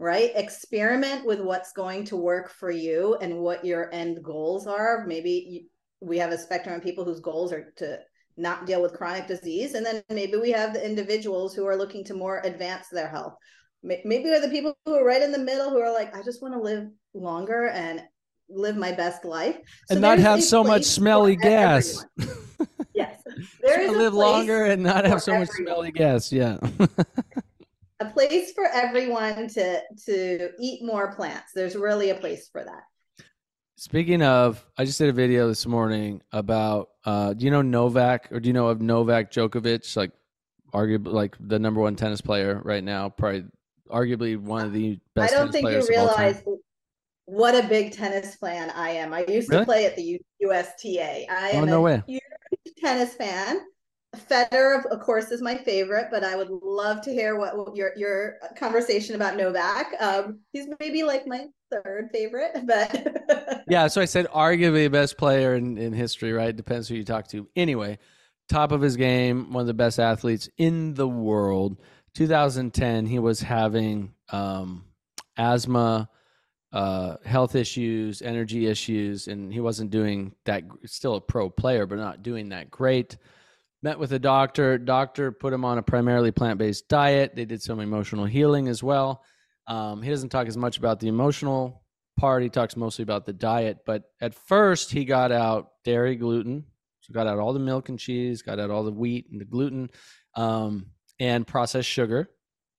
right? Experiment with what's going to work for you and what your end goals are. Maybe we have a spectrum of people whose goals are to not deal with chronic disease and then maybe we have the individuals who are looking to more advance their health. Maybe we're the people who are right in the middle who are like i just want to live longer and live my best life. So and not have so much smelly gas. Yes. There is live longer and not have so everyone. much smelly gas yeah. A place for everyone to to eat more plants. There's really a place for that Speaking of, I just did a video this morning about. Uh, do you know Novak or do you know of Novak Djokovic? Like arguably like the number one tennis player right now, probably arguably one of the best. I don't think you realize what a big tennis fan I am. I used really? to play at the USTA. I oh, am no a huge tennis fan. Federer, of course, is my favorite, but I would love to hear what your your conversation about Novak. Um, he's maybe like my third favorite, but yeah. So I said arguably best player in, in history, right? Depends who you talk to. Anyway, top of his game, one of the best athletes in the world. 2010, he was having um, asthma, uh, health issues, energy issues, and he wasn't doing that. Still a pro player, but not doing that great met with a doctor. Doctor put him on a primarily plant based diet. They did some emotional healing as well. Um, he doesn't talk as much about the emotional part. He talks mostly about the diet. But at first, he got out dairy, gluten. So got out all the milk and cheese, got out all the wheat and the gluten, um, and processed sugar.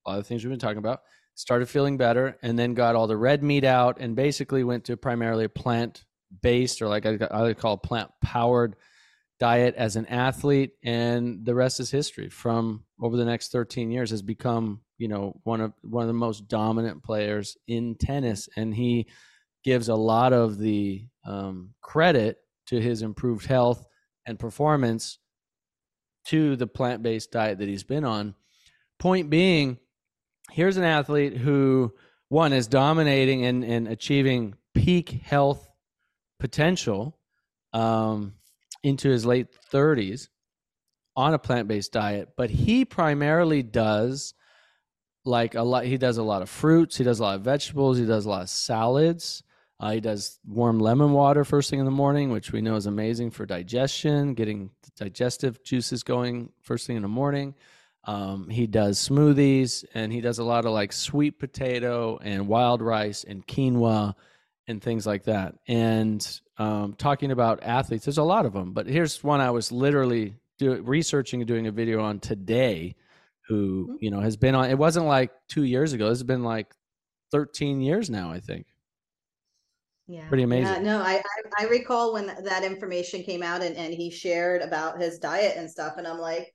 A lot of things we've been talking about. Started feeling better, and then got all the red meat out, and basically went to primarily plant based, or like I, I call plant powered diet as an athlete and the rest is history. From over the next 13 years has become you know one of one of the most dominant players in tennis and he gives a lot of the um, credit to his improved health and performance to the plant-based diet that he's been on. Point being here's an athlete who one is dominating and, and achieving peak health potential um, into his late 30s on a plant-based diet but he primarily does like a lot he does a lot of fruits he does a lot of vegetables he does a lot of salads. Uh, he does warm lemon water first thing in the morning which we know is amazing for digestion getting digestive juices going first thing in the morning. Um, he does smoothies and he does a lot of like sweet potato and wild rice and quinoa and things like that. And um, talking about athletes, there's a lot of them, but here's one I was literally do, researching and doing a video on today. Who mm-hmm. you know has been on? It wasn't like two years ago. This has been like 13 years now, I think. Yeah, pretty amazing. Yeah, no, I, I I recall when that information came out and and he shared about his diet and stuff, and I'm like,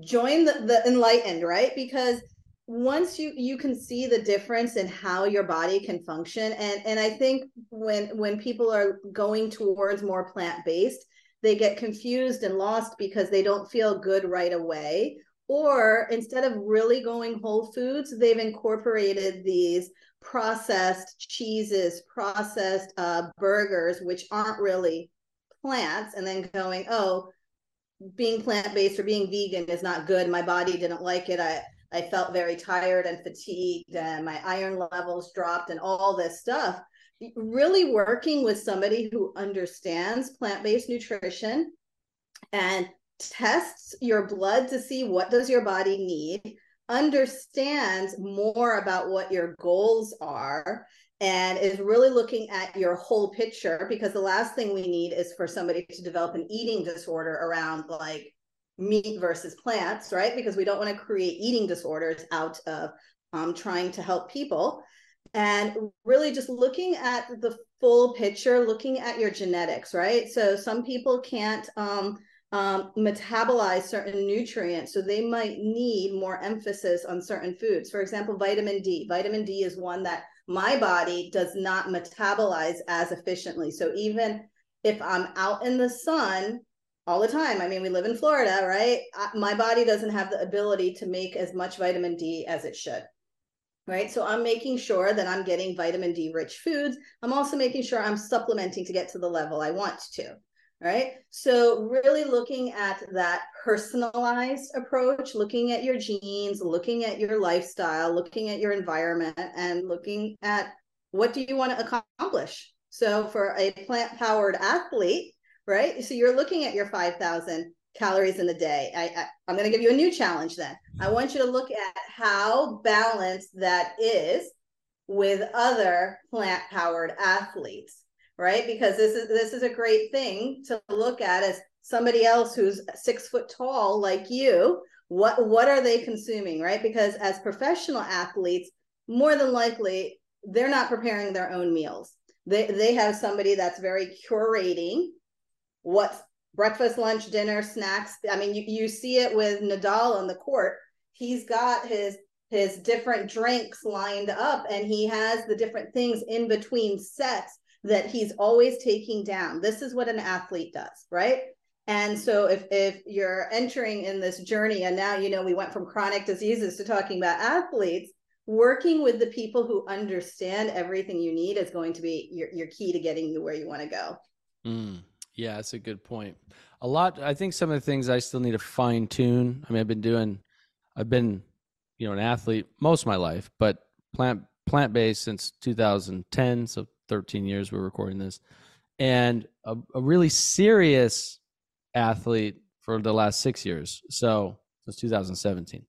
join the the enlightened, right? Because once you you can see the difference in how your body can function and and i think when when people are going towards more plant-based they get confused and lost because they don't feel good right away. Or instead of really going whole foods they've incorporated these processed cheeses processed uh, burgers which aren't really plants and then going oh being plant-based or being vegan is not good. My body didn't like it. I I felt very tired and fatigued, and my iron levels dropped, and all this stuff. Really working with somebody who understands plant based nutrition and tests your blood to see what does your body need understands more about what your goals are and is really looking at your whole picture because the last thing we need is for somebody to develop an eating disorder around like meat versus plants, right? Because we don't want to create eating disorders out of um, trying to help people. And really just looking at the full picture, looking at your genetics, right? So some people can't um, um, metabolize certain nutrients, so they might need more emphasis on certain foods. For example, vitamin D. Vitamin D is one that my body does not metabolize as efficiently. So even if I'm out in the sun all the time. I mean, we live in Florida, right? My body doesn't have the ability to make as much vitamin D as it should. Right. So I'm making sure that I'm getting vitamin D rich foods. I'm also making sure I'm supplementing to get to the level I want to. Right. So really looking at that personalized approach, looking at your genes, looking at your lifestyle, looking at your environment, and looking at what do you want to accomplish. So for a plant powered athlete, right? So you're looking at your 5,000 calories in a day. I, I, I'm going to give you a new challenge then. I want you to look at how balanced that is with other plant powered athletes, right? Because this is this is a great thing to look at as somebody else who's six foot tall like you. What what are they consuming, right? Because as professional athletes, more than likely they're not preparing their own meals. They they have somebody that's very curating what's breakfast, lunch, dinner, snacks. I mean, you, you see it with Nadal on the court. He's got his his different drinks lined up and he has the different things in between sets that he's always taking down. This is what an athlete does, right? And so if if you're entering in this journey and now you know we went from chronic diseases to talking about athletes, working with the people who understand everything you need is going to be your, your key to getting you where you want to go. Mm, yeah, that's a good point. A lot I think some of the things I still need to fine tune. I mean, I've been doing I've been, you know, an athlete most of my life, but plant plant based since 2010, so 13 years we're recording this. And a, a really serious athlete for the last 6 years. So, since 2017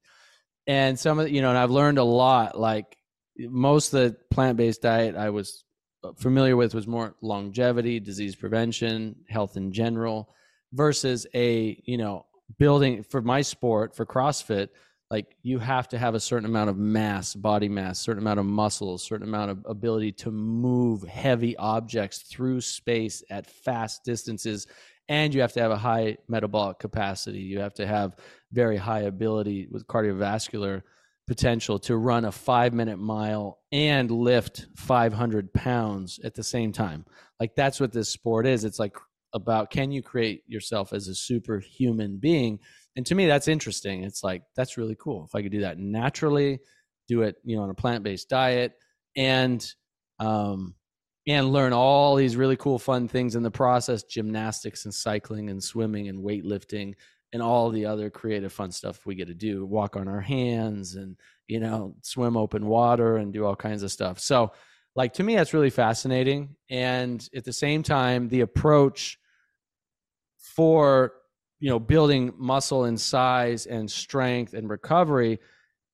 and some of you know and i've learned a lot like most of the plant-based diet i was Uh, familiar with was more longevity disease prevention health in general versus a you know building for my sport for crossfit like you have to have a certain amount of mass body mass certain amount of muscle certain amount of ability to move heavy objects through space at fast distances and you have to have a high metabolic capacity. You have to have very high ability with cardiovascular potential to run a five minute mile and lift 500 pounds at the same time. Like that's what this sport is. It's like about can you create yourself as a superhuman being? And to me, that's interesting. It's like, that's really cool. If I could do that naturally, do it, you know, on a plant based diet and, um, and learn all these really cool fun things in the process gymnastics and cycling and swimming and weightlifting and all the other creative fun stuff we get to do walk on our hands and you know swim open water and do all kinds of stuff. So like to me that's really fascinating. And at the same time the approach for you know building muscle and size and strength and recovery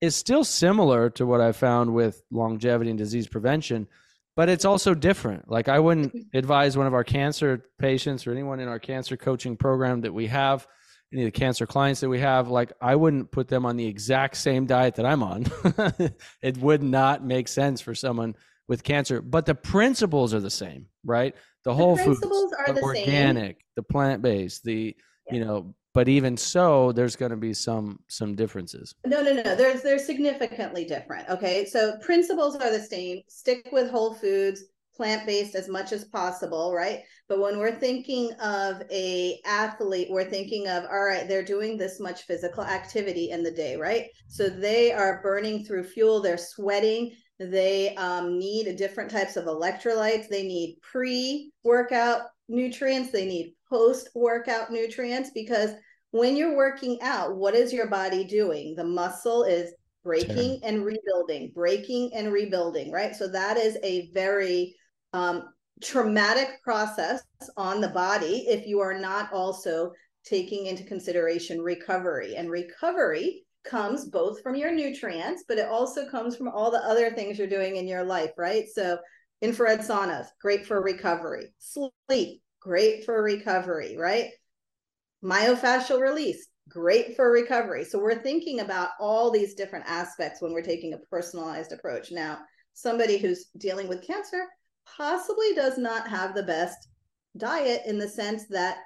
is still similar to what i found with longevity and disease prevention but it's also different. Like i wouldn't mm-hmm. advise one of our cancer patients or anyone in our cancer coaching program that we have any of the cancer clients that we have, like I wouldn't put them on the exact same diet that I'm on. it would not make sense for someone with cancer, but the principles are the same, right? The, the whole foods, are the, the organic, same. the plant based, the yeah. you know, but even so, there's going to be some some differences. No, no, no. There's they're significantly different. Okay, so principles are the same. Stick with whole foods plant-based as much as possible right? But when we're thinking of a athlete we're thinking of all right they're doing this much physical activity in the day right? So they are burning through fuel they're sweating they um, need different types of electrolytes they need pre-workout nutrients they need post-workout nutrients because when you're working out what is your body doing? The muscle is breaking and rebuilding breaking and rebuilding right? So that is a very um, traumatic process on the body if you are not also taking into consideration recovery. And recovery comes both from your nutrients, but it also comes from all the other things you're doing in your life, right? So, infrared saunas, great for recovery. Sleep, great for recovery, right? Myofascial release, great for recovery. So, we're thinking about all these different aspects when we're taking a personalized approach. Now, somebody who's dealing with cancer possibly does not have the best diet in the sense that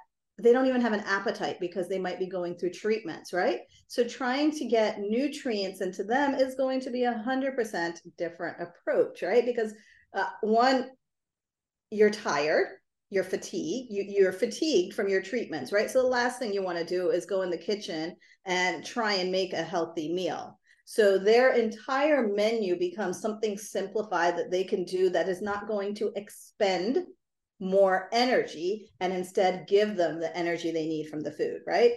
they don't even have an appetite because they might be going through treatments, right? So trying to get nutrients into them is going to be a hundred percent different approach, right? Because uh, one, you're tired, you're fatigued, you, you're fatigued from your treatments, right? So the last thing you want to do is go in the kitchen and try and make a healthy meal. So their entire menu becomes something simplified that they can do that is not going to expend more energy and instead give them the energy they need from the food, right?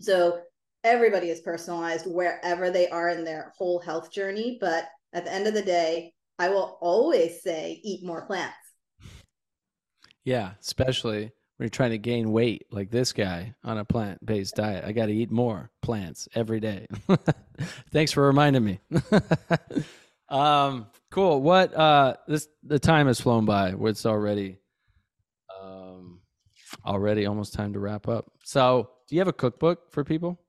So everybody is personalized wherever they are in their whole health journey. But at the end of the day, I will always say eat more plants. Yeah, especially when you're trying to gain weight like this guy on a plant based diet. I got to eat more plants every day. Thanks for reminding me. um, cool. What uh this the time has flown by. It's already um already almost time to wrap up. So, do you have a cookbook for people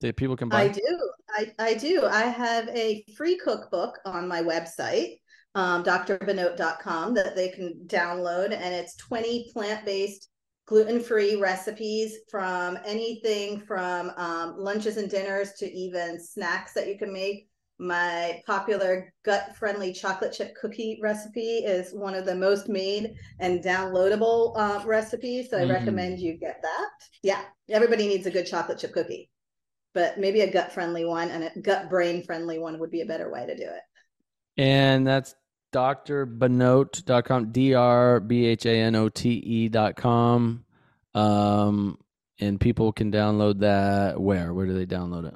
that people can buy? I do. I, I do. I have a free cookbook on my website um, drbhanote.com that they can download. And it's 20 plant based gluten-free recipes from anything from um, lunches and dinners to even snacks that you can make my popular gut friendly chocolate chip cookie recipe is one of the most made and downloadable uh, recipes. So I mm. recommend you get that. Yeah, everybody needs a good chocolate chip cookie, but maybe a gut friendly one and a gut brain friendly one would be a better way to do it. And that's drbhanote.com, D R B H A N O T E.com. Um, and people can download that where? Where do they download it?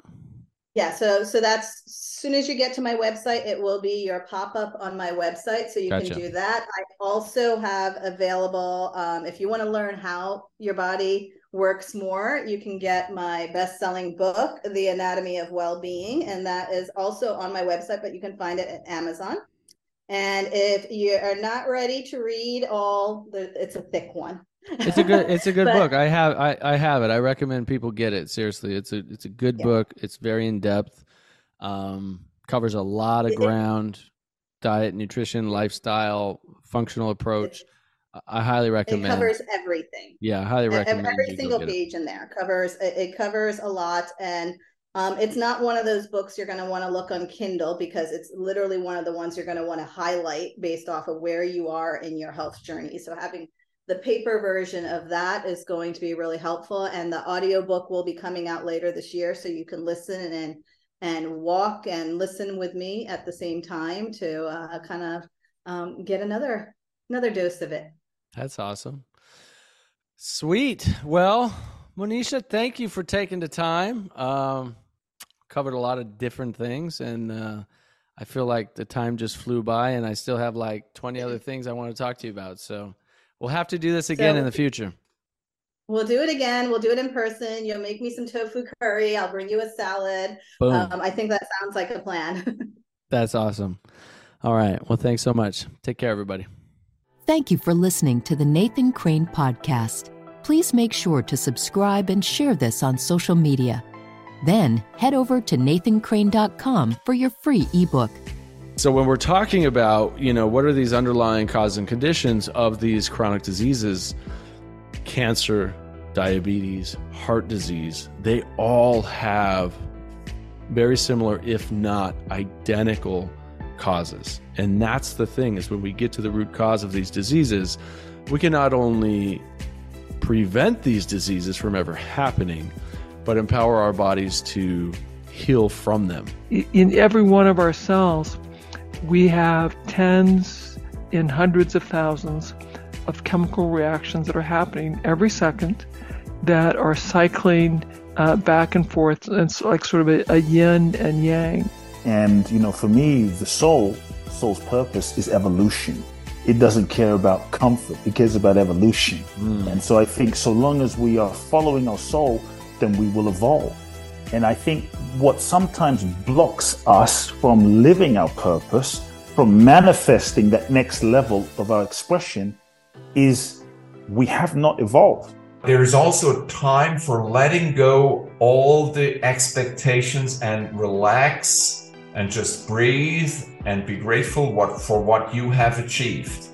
Yeah, so so that's as soon as you get to my website, it will be your pop-up on my website. So you gotcha. can do that. I also have available um, if you want to learn how your body works more, you can get my best-selling book, The Anatomy of Well-Being, and that is also on my website, but you can find it at Amazon. And if you are not ready to read all the it's a thick one it's a good it's a good but, book. I have I, I have it. I recommend people get it. Seriously. It's a it's a good yeah. book. It's very in depth. Um covers a lot of ground. Diet, nutrition, lifestyle, functional approach. I highly recommend. It covers everything. Yeah, I highly recommend. It. Every single page it. in there covers it, covers a lot, and um, it's not one of those books you're going to want to look on Kindle because it's literally one of the ones you're going to want to highlight based off of where you are in your health journey. So having the paper version of that is going to be really helpful and the audiobook will be coming out later this year so you can listen and and walk and listen with me at the same time to uh, kind of um, get another another dose of it. That's awesome. Sweet. Well monisha thank you for taking the time. Um, covered a lot of different things and uh, i feel like the time just flew by and i still have like 20 other things i want to talk to you about so We'll have to do this again so, in the future. We'll do it again. We'll do it in person. You'll make me some tofu curry. I'll bring you a salad. Boom. Um, I think that sounds like a plan. That's awesome. All right. Well, thanks so much. Take care, everybody. Thank you for listening to the Nathan Crane Podcast. Please make sure to subscribe and share this on social media. Then head over to nathancrane.com for your free ebook. So when we're talking about, you know, what are these underlying causes and conditions of these chronic diseases, cancer, diabetes, heart disease, they all have very similar if not identical causes. And that's the thing is when we get to the root cause of these diseases, we can not only prevent these diseases from ever happening, but empower our bodies to heal from them. In every one of our cells, we have tens and hundreds of thousands of chemical reactions that are happening every second that are cycling uh, back and forth. It's like sort of a, a yin and yang. And, you know, for me, the soul, soul's purpose is evolution. It doesn't care about comfort, it cares about evolution. Mm. And so I think so long as we are following our soul, then we will evolve. And I think what sometimes blocks us from living our purpose, from manifesting that next level of our expression, is we have not evolved. There is also a time for letting go all the expectations and relax and just breathe and be grateful what, for what you have achieved.